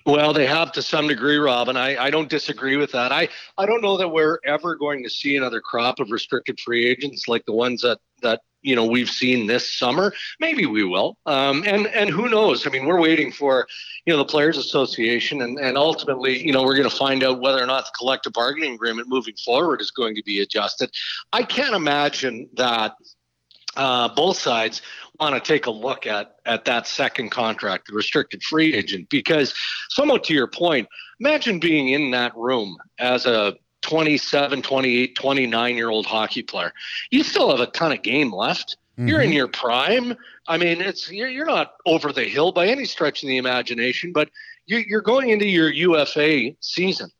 Well, they have to some degree, Rob, and I, I don't disagree with that. I, I don't know that we're ever going to see another crop of restricted free agents like the ones that, that you know we've seen this summer. Maybe we will, um, and and who knows? I mean, we're waiting for you know the Players Association, and and ultimately, you know, we're going to find out whether or not the collective bargaining agreement moving forward is going to be adjusted. I can't imagine that uh, both sides want to take a look at at that second contract, the restricted free agent, because somewhat to your point, imagine being in that room as a 27, 28, 29 year old hockey player. You still have a ton of game left. Mm-hmm. You're in mm-hmm. your prime. I mean, it's you're, you're not over the hill by any stretch of the imagination, but you, you're going into your UFA season.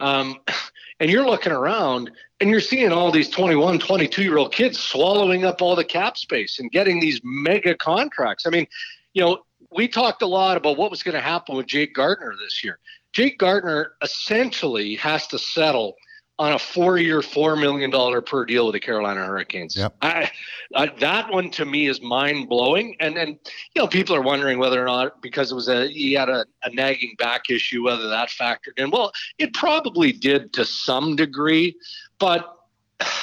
Um, *clears throat* and you're looking around and you're seeing all these 21 22 year old kids swallowing up all the cap space and getting these mega contracts i mean you know we talked a lot about what was going to happen with jake gardiner this year jake gardiner essentially has to settle on a four-year, four million dollar per deal with the Carolina Hurricanes. Yep. I, I, that one to me is mind-blowing, and and you know people are wondering whether or not because it was a he had a, a nagging back issue whether that factored in. Well, it probably did to some degree, but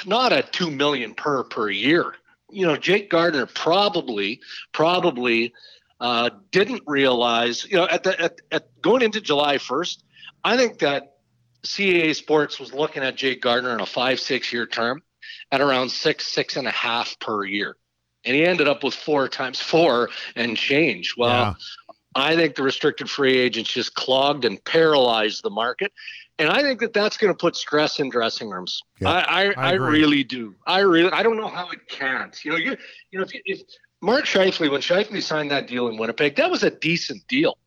not at two million per per year. You know, Jake Gardiner probably probably uh, didn't realize. You know, at the at, at going into July first, I think that CAA Sports was looking at Jake Gardiner in a five, six year term at around six, six and a half per year. And he ended up with four times four and change. Well, yeah. I think the restricted free agents just clogged and paralyzed the market. And I think that that's going to put stress in dressing rooms. Yeah, I, I, I, I really do. I really, I don't know how it can't. You know, you, you know, if, if Mark Scheifele, when Scheifele signed that deal in Winnipeg, that was a decent deal.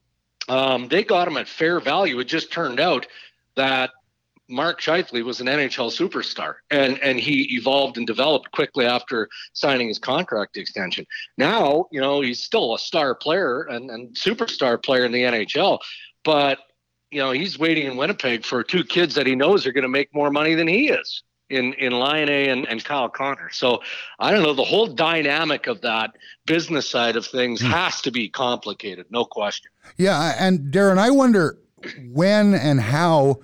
Um, they got him at fair value. It just turned out that Mark Scheifele was an NHL superstar, and and he evolved and developed quickly after signing his contract extension. Now, you know, he's still a star player and, and superstar player in the NHL, but you know, he's waiting in Winnipeg for two kids that he knows are going to make more money than he is in in Laine and, and Kyle Connor. So I don't know. The whole dynamic of that business side of things hmm. has to be complicated, no question. Yeah, and Darren, I wonder when and how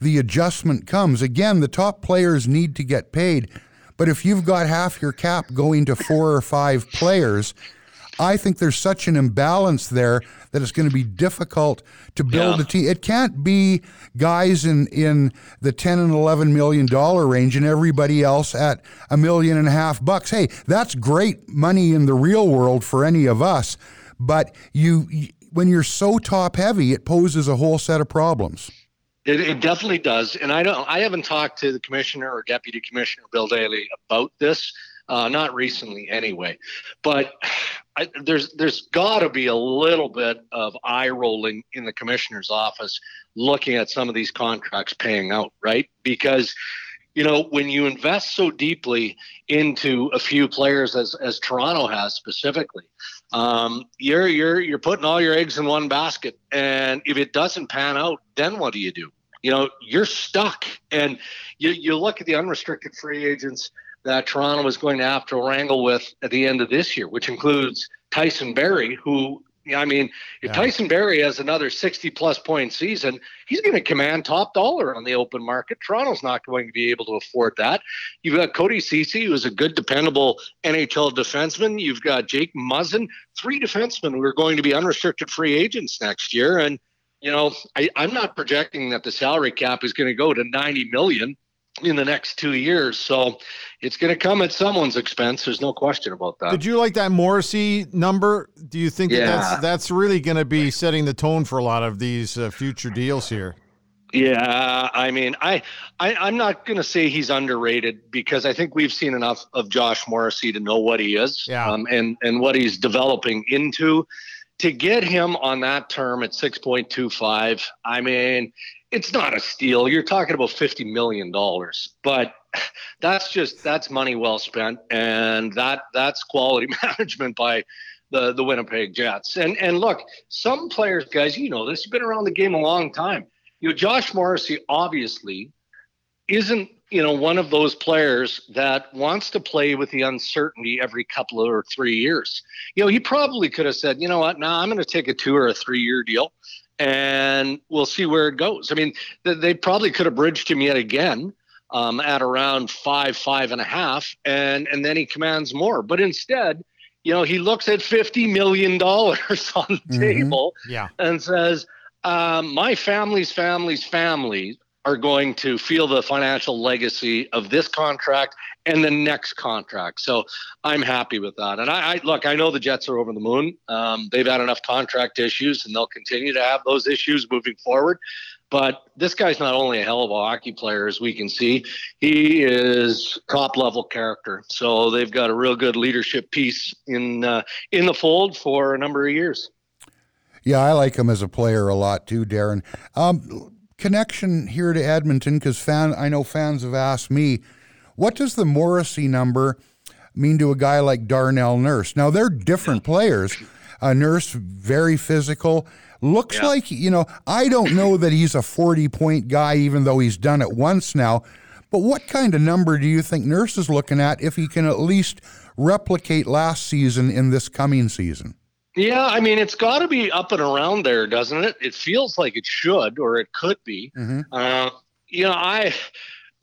the adjustment comes. Again, the top players need to get paid, but if you've got half your cap going to four or five players, I think there's such an imbalance there that it's going to be difficult to build yeah. a team. It can't be guys in in the 10 and 11 million dollar range and everybody else at a million and a half bucks. Hey, that's great money in the real world for any of us, but you when you're so top heavy, it poses a whole set of problems. It, it, definitely does, and I don't. I haven't talked to the commissioner or deputy commissioner Bill Daly about this uh, not recently anyway. But I, there's there's got to be a little bit of eye rolling in the commissioner's office looking at some of these contracts paying out, right? Because you know when you invest so deeply into a few players as as Toronto has specifically, um, you're you're you're putting all your eggs in one basket, and if it doesn't pan out, then what do you do? You know, you're stuck, and you you look at the unrestricted free agents that Toronto is going to have to wrangle with at the end of this year, which includes Tyson Barrie, who I mean, if yeah. Tyson Barrie has another 60 plus point season, he's going to command top dollar on the open market. Toronto's not going to be able to afford that. You've got Cody Ceci, who is a good, dependable NHL defenseman. You've got Jake Muzzin, three defensemen who are going to be unrestricted free agents next year. And, you know, I, I'm not projecting that the salary cap is going to go to 90 million in the next two years. So it's going to come at someone's expense. There's no question about that. Did you like that Morrissey number? Do you think yeah. that that's, that's really going to be setting the tone for a lot of these uh, future deals here? Yeah, I mean, I, I am not going to say he's underrated because I think we've seen enough of Josh Morrissey to know what he is, yeah. um, and and what he's developing into. To get him on that term at 6.25, I mean, it's not a steal. You're talking about fifty million dollars, but that's just that's money well spent, and that that's quality *laughs* management by the the Winnipeg Jets. And and look, some players, guys, you know this. You've been around the game a long time. You know, Josh Morrissey obviously isn't you know one of those players that wants to play with the uncertainty every couple or three years. You know, he probably could have said, you know what, now I'm going to take a two or a three year deal and we'll see where it goes. I mean, they probably could have bridged him yet again um, at around five, five and a half, and and then he commands more. But instead, you know, he looks at fifty million dollars *laughs* on the mm-hmm. table, yeah. and says, um, "My family's family's family are going to feel the financial legacy of this contract and the next contract. So I'm happy with that. And I, I look, I know the Jets are over the moon. Um, they've had enough contract issues, and they'll continue to have those issues moving forward. But this guy's not only a hell of a hockey player, as we can see, he is top level character. So they've got a real good leadership piece in uh, in the fold for a number of years. Yeah, I like him as a player a lot too, Darren. Um, connection here to Edmonton because fan I know fans have asked me, what does the Morrissey number mean to a guy like Darnell Nurse? Now they're different players. A Nurse very physical. Looks yeah. like you know. I don't know that he's a forty-point guy, even though he's done it once now. But what kind of number do you think Nurse is looking at if he can at least replicate last season in this coming season? Yeah, I mean, it's got to be up and around there, doesn't it? It feels like it should, or it could be. Mm-hmm. Uh, you know, I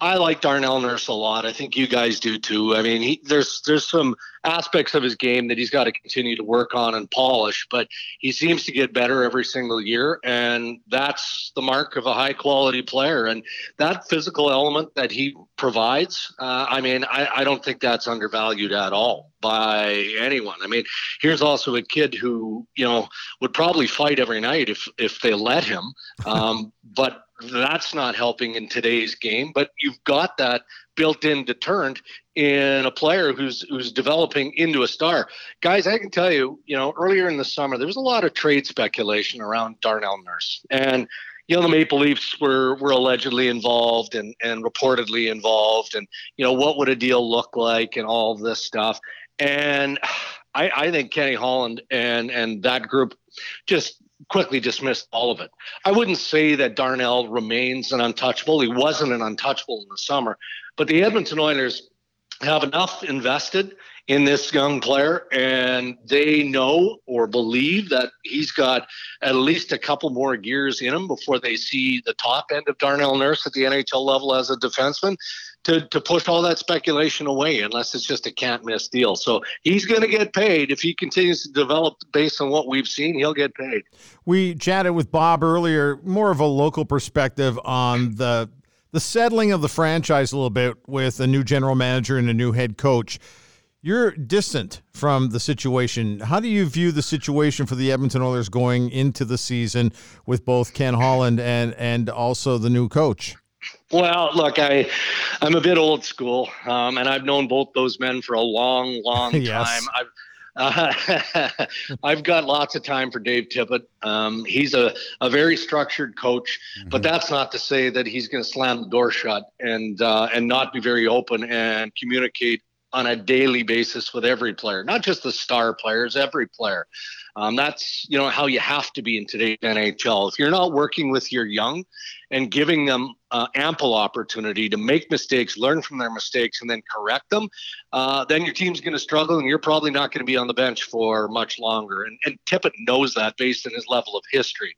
I like Darnell Nurse a lot. I think you guys do too. I mean, he, there's there's some aspects of his game that he's got to continue to work on and polish, but he seems to get better every single year, and that's the mark of a high quality player. And that physical element that he provides, uh, I mean, I, I don't think that's undervalued at all by anyone. I mean, here's also a kid who you know would probably fight every night if if they let him, um, *laughs* but that's not helping in today's game. But you've got that built-in deterrent in a player who's who's developing into a star. Guys, I can tell you, you know, earlier in the summer there was a lot of trade speculation around Darnell Nurse, and you know, the Maple Leafs were were allegedly involved and and reportedly involved, and you know, what would a deal look like, and all this stuff. And I, I think Kenny Holland and and that group just quickly dismissed all of it. I wouldn't say that Darnell remains an untouchable. He wasn't an untouchable in the summer, but the Edmonton Oilers have enough invested in this young player, and they know or believe that he's got at least a couple more gears in him before they see the top end of Darnell Nurse at the NHL level as a defenseman. To, to push all that speculation away unless it's just a can't miss deal. So he's going to get paid. If he continues to develop based on what we've seen, he'll get paid. We chatted with Bob earlier, more of a local perspective on the the settling of the franchise a little bit with a new general manager and a new head coach. You're distant from the situation. How do you view the situation for the Edmonton Oilers going into the season with both Ken Holland and and also the new coach? Well, look, I I'm a bit old school, um, and I've known both those men for a long, long *laughs* yes. time. I've uh, *laughs* I've got lots of time for Dave Tippett. Um, he's a, a very structured coach, mm-hmm. but that's not to say that he's going to slam the door shut and uh, and not be very open and communicate on a daily basis with every player, not just the star players, every player. Um, that's you know how you have to be in today's NHL. If you're not working with your young and giving them uh, ample opportunity to make mistakes, learn from their mistakes, and then correct them, uh, then your team's going to struggle, and you're probably not going to be on the bench for much longer. And, and Tippett knows that based on his level of history.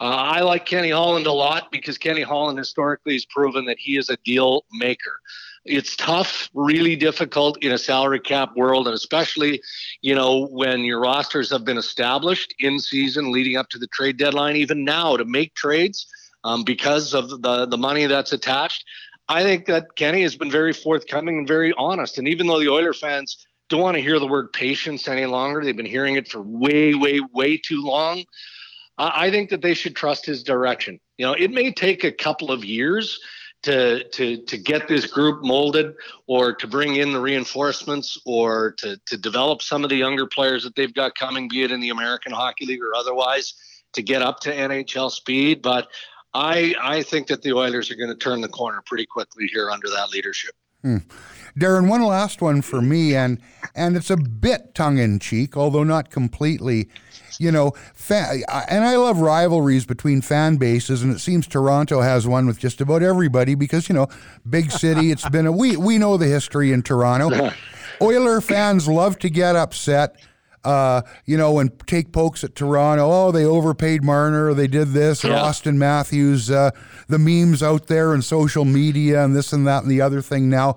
Uh, I like Kenny Holland a lot because Kenny Holland historically has proven that he is a deal maker it's tough, really difficult in a salary cap world, and especially, you know, when your rosters have been established in season leading up to the trade deadline, even now to make trades um, because of the the money that's attached. I think that Kenny has been very forthcoming and very honest. And even though the Oiler fans don't want to hear the word patience any longer, they've been hearing it for way, way, way too long. I think that they should trust his direction. You know, it may take a couple of years to to to get this group molded or to bring in the reinforcements or to to develop some of the younger players that they've got coming be it in the American Hockey League or otherwise to get up to NHL speed but I I think that the Oilers are going to turn the corner pretty quickly here under that leadership. Hmm. Darren, one last one for me, and and it's a bit tongue in cheek, although not completely you know, fan, and I love rivalries between fan bases, and it seems Toronto has one with just about everybody because you know, big city. It's been a we we know the history in Toronto. *laughs* Oiler fans love to get upset. Uh, you know, and take pokes at Toronto. Oh, they overpaid Marner, or they did this, or yeah. Auston Matthews. Uh, the memes out there and social media, and this and that and the other thing. Now,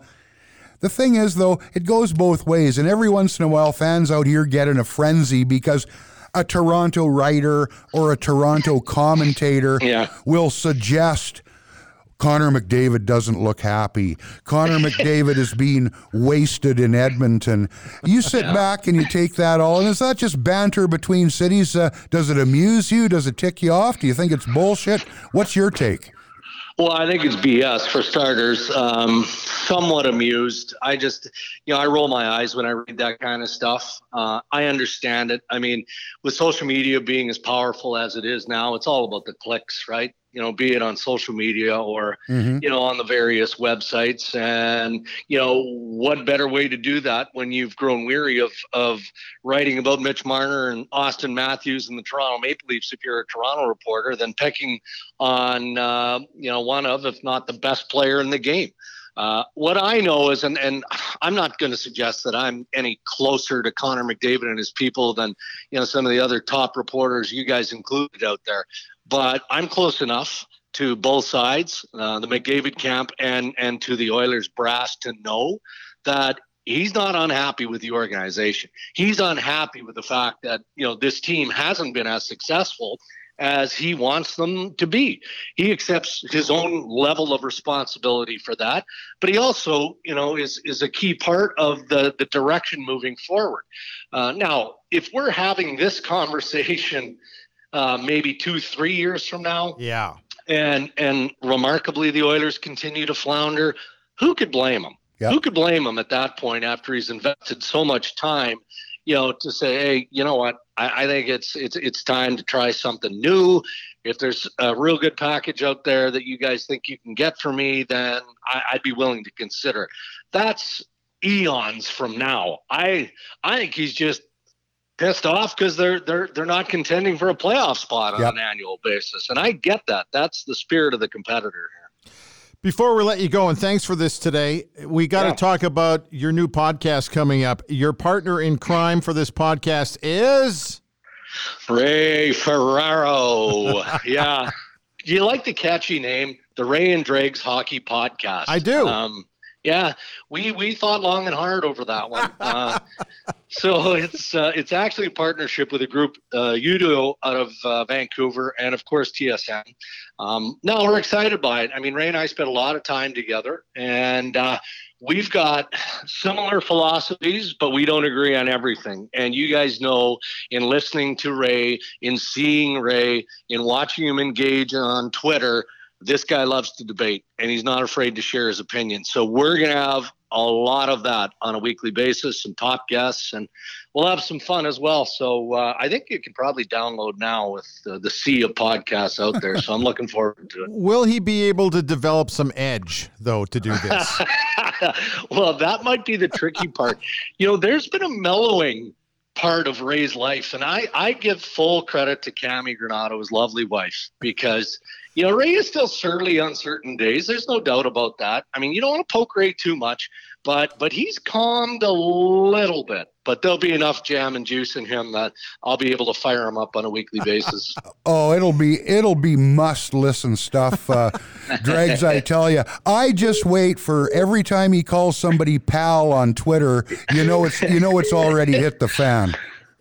the thing is, though, it goes both ways, and every once in a while, fans out here get in a frenzy because a Toronto writer or a Toronto commentator yeah. will suggest Connor McDavid doesn't look happy. Connor *laughs* McDavid is being wasted in Edmonton. You *laughs* sit yeah. back and you take that all, and is that just banter between cities? Uh, does it amuse you? Does it tick you off? Do you think it's bullshit? What's your take? Well, I think it's BS for starters. Um, somewhat amused. I just, you know, I roll my eyes when I read that kind of stuff. Uh, I understand it. I mean, with social media being as powerful as it is now, it's all about the clicks, right? You know, be it on social media or, mm-hmm. you know, on the various websites. And, you know, what better way to do that when you've grown weary of, of writing about Mitch Marner and Auston Matthews and the Toronto Maple Leafs if you're a Toronto reporter than picking on, uh, you know, one of, if not the best player in the game. Uh, what I know is, and, and I'm not going to suggest that I'm any closer to Connor McDavid and his people than, you know, some of the other top reporters you guys included out there but I'm close enough to both sides, uh, the McDavid camp and and to the Oilers brass, to know that he's not unhappy with the organization. He's unhappy with the fact that you know this team hasn't been as successful as he wants them to be. He accepts his own level of responsibility for that, but he also, you know, is is a key part of the the direction moving forward. Uh, now, if we're having this conversation uh, maybe two, three years from now. Yeah. And and remarkably, the Oilers continue to flounder. Who could blame them? Yep. Who could blame him at that point after he's invested so much time you know, to say, hey, you know what? I, I think it's it's it's time to try something new. If there's a real good package out there that you guys think you can get for me, then I, I'd be willing to consider. That's eons from now. I I think he's just pissed off because they're they're they're not contending for a playoff spot on Yep. an annual basis, and I get that. That's the spirit of the competitor. Before we let you go, and thanks for this today, we got to Yeah. talk about your new podcast coming up. Your partner in crime for this podcast is. Ray Ferraro. *laughs* yeah. Do you like the catchy name? The Ray and Dregs Hockey Podcast. I do. Um, yeah, we we thought long and hard over that one. *laughs* Uh, so it's uh, it's actually a partnership with a group, uh, Udo out of uh, Vancouver, and of course TSN. Um, no, we're excited by it. I mean, Ray and I spent a lot of time together, and uh, we've got similar philosophies, but we don't agree on everything. And you guys know, in listening to Ray, in seeing Ray, in watching him engage on Twitter, this guy loves to debate and he's not afraid to share his opinion. So we're going to have a lot of that on a weekly basis, some top guests, and we'll have some fun as well. So uh, I think you can probably download now with the, the sea of podcasts out there. So I'm looking forward to it. *laughs* Will he be able to develop some edge, though, to do this? *laughs* well, that might be the tricky part. You know, there's been a mellowing part of Ray's life, and I I give full credit to Cammi Granato, his lovely wife, because you know Ray is still surly on certain days. There's no doubt about that. I mean, you don't want to poke Ray too much, but but he's calmed a little bit. But there'll be enough jam and juice in him that I'll be able to fire him up on a weekly *laughs* basis. Oh, it'll be it'll be must listen stuff, uh, *laughs* Dregs. I tell you, I just wait for every time he calls somebody pal on Twitter. You know it's you know it's already hit the fan.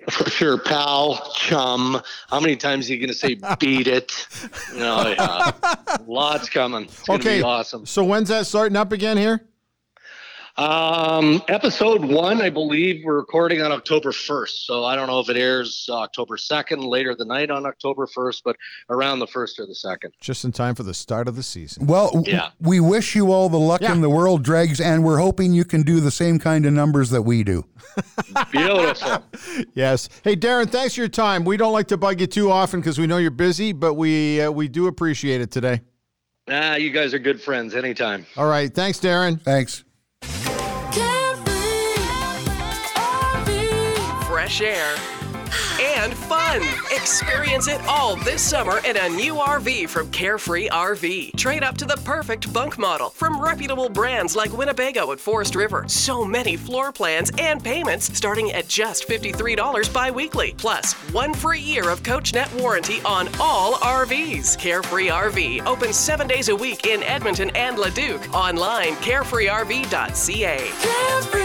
For sure, pal, chum. How many times are you going to say beat it? No, yeah. *laughs* Lots coming. It's going to okay. be awesome. So when's that starting up again here? Um, episode one, I believe we're recording on October 1st. So I don't know if it airs October 2nd, later the night on October 1st, but around the 1st or the 2nd. Just in time for the start of the season. Well, w- Yeah. we wish you all the luck Yeah. in the world, Dregs, and we're hoping you can do the same kind of numbers that we do. *laughs* Beautiful. *laughs* Yes. Hey, Darren, thanks for your time. We don't like to bug you too often because we know you're busy, but we uh, we do appreciate it today. ah, you guys are good friends anytime. All right. Thanks, Darren. Thanks. Fresh air, and fun. Experience it all this summer in a new RV from Carefree RV. Trade up to the perfect bunk model from reputable brands like Winnebago at Forest River. So many floor plans and payments starting at just $53 bi weekly. Plus, one free year of CoachNet warranty on all RVs. Carefree RV opens seven days a week in Edmonton and Leduc. Online, carefreerv.ca.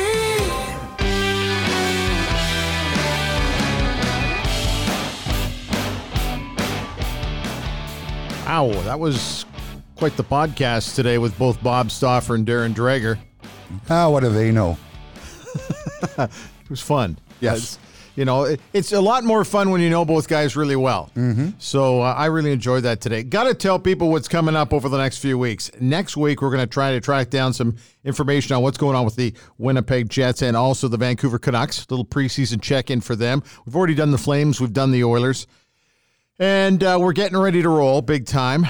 Ow, that was quite the podcast today with both Bob Stauffer and Darren Dreger. Ah, what do they know? *laughs* It was fun. Yes. You know, it, it's a lot more fun when you know both guys really well. Mm-hmm. So uh, I really enjoyed that today. Got to tell people what's coming up over the next few weeks. Next week, we're going to try to track down some information on what's going on with the Winnipeg Jets and also the Vancouver Canucks. little preseason check in for them. We've already done the Flames, we've done the Oilers, and uh, we're getting ready to roll big time.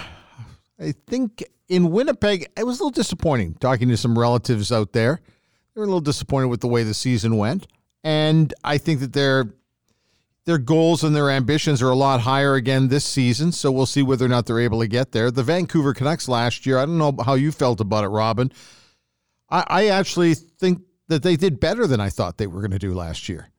I think in Winnipeg, it was a little disappointing talking to some relatives out there. They were a little disappointed with the way the season went, and I think that their their goals and their ambitions are a lot higher again this season. So we'll see whether or not they're able to get there. The Vancouver Canucks last year, I don't know how you felt about it, Robin. I, I actually think that they did better than I thought they were going to do last year.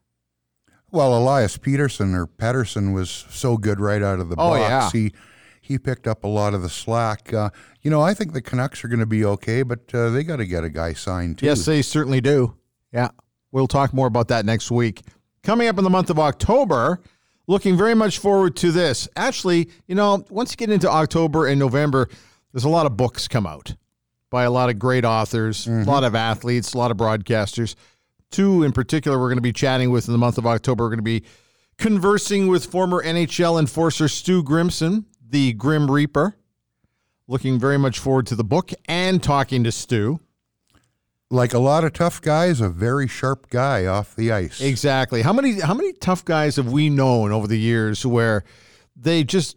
Well, Elias Peterson or Pedersen was so good right out of the Oh, box. yeah. He he picked up a lot of the slack. Uh, you know, I think the Canucks are going to be okay, but uh, they got to get a guy signed too. Yes, they certainly do. Yeah. We'll talk more about that next week. Coming up in the month of October, looking very much forward to this. Actually, you know, once you get into October and November, there's a lot of books come out by a lot of great authors, a lot of athletes, a lot of broadcasters. Two in particular, we're going to be chatting with in the month of October. We're going to be conversing with former NHL enforcer Stu Grimson, the Grim Reaper. Looking very much forward to the book and talking to Stu. like a lot of tough guys, a very sharp guy off the ice. Exactly. How many how many tough guys have we known over the years where they just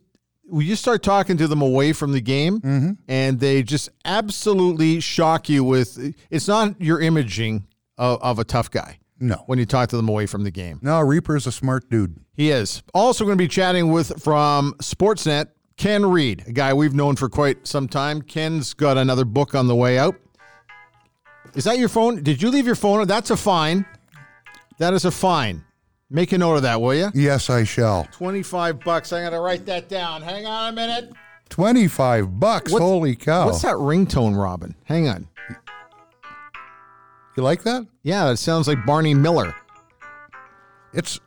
we just start talking to them away from the game mm-hmm. and they just absolutely shock you with it's not your imaging of, of a tough guy No. when you talk to them away from the game. No, Reaper's a smart dude. He is. Also going to be chatting with from Sportsnet, Ken Reid, a guy we've known for quite some time. Ken's got another book on the way out. Is that your phone? Did you leave your phone? That's a fine. That is a fine. Make a note of that, will you? Yes, I shall. 25 bucks. I'm going to write that down. Hang on a minute. 25 bucks. What's- Holy cow. What's that ringtone, Robin? Hang on. You like that? Yeah, it sounds like Barney Miller. It's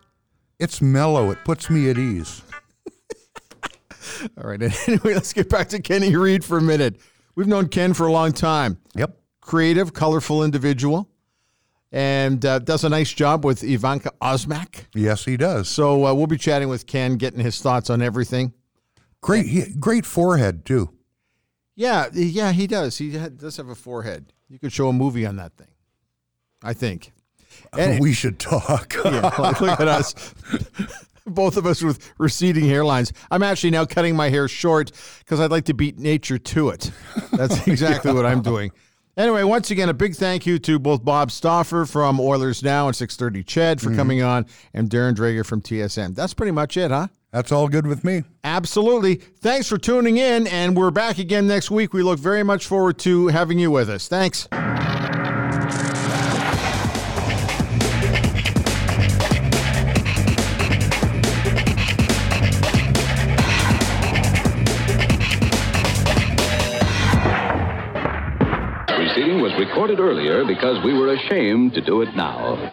it's mellow. It puts me at ease. *laughs* All right. *laughs* Anyway, let's get back to Kenny Reid for a minute. We've known Ken for a long time. Yep. creative, colorful individual, and uh, does a nice job with Evanka Osmak. Yes, he does. So uh, we'll be chatting with Ken, getting his thoughts on everything. Great he, great forehead too. Yeah, yeah, he does. He ha- does have a forehead. You could show a movie on that thing. I think. And- we should talk. *laughs* Yeah, look look at us. *laughs* Both of us with receding hairlines. I'm actually now cutting my hair short because I'd like to beat nature to it. That's *laughs* exactly what I'm doing. Anyway, once again, a big thank you to both Bob Stauffer from Oilers Now and 630 CHED for mm-hmm. coming on and Darren Dreger from TSN. That's pretty much it, huh? That's all good with me. Absolutely. Thanks for tuning in, and we're back again next week. We look very much forward to having you with us. Thanks. recorded earlier because we were ashamed to do it now.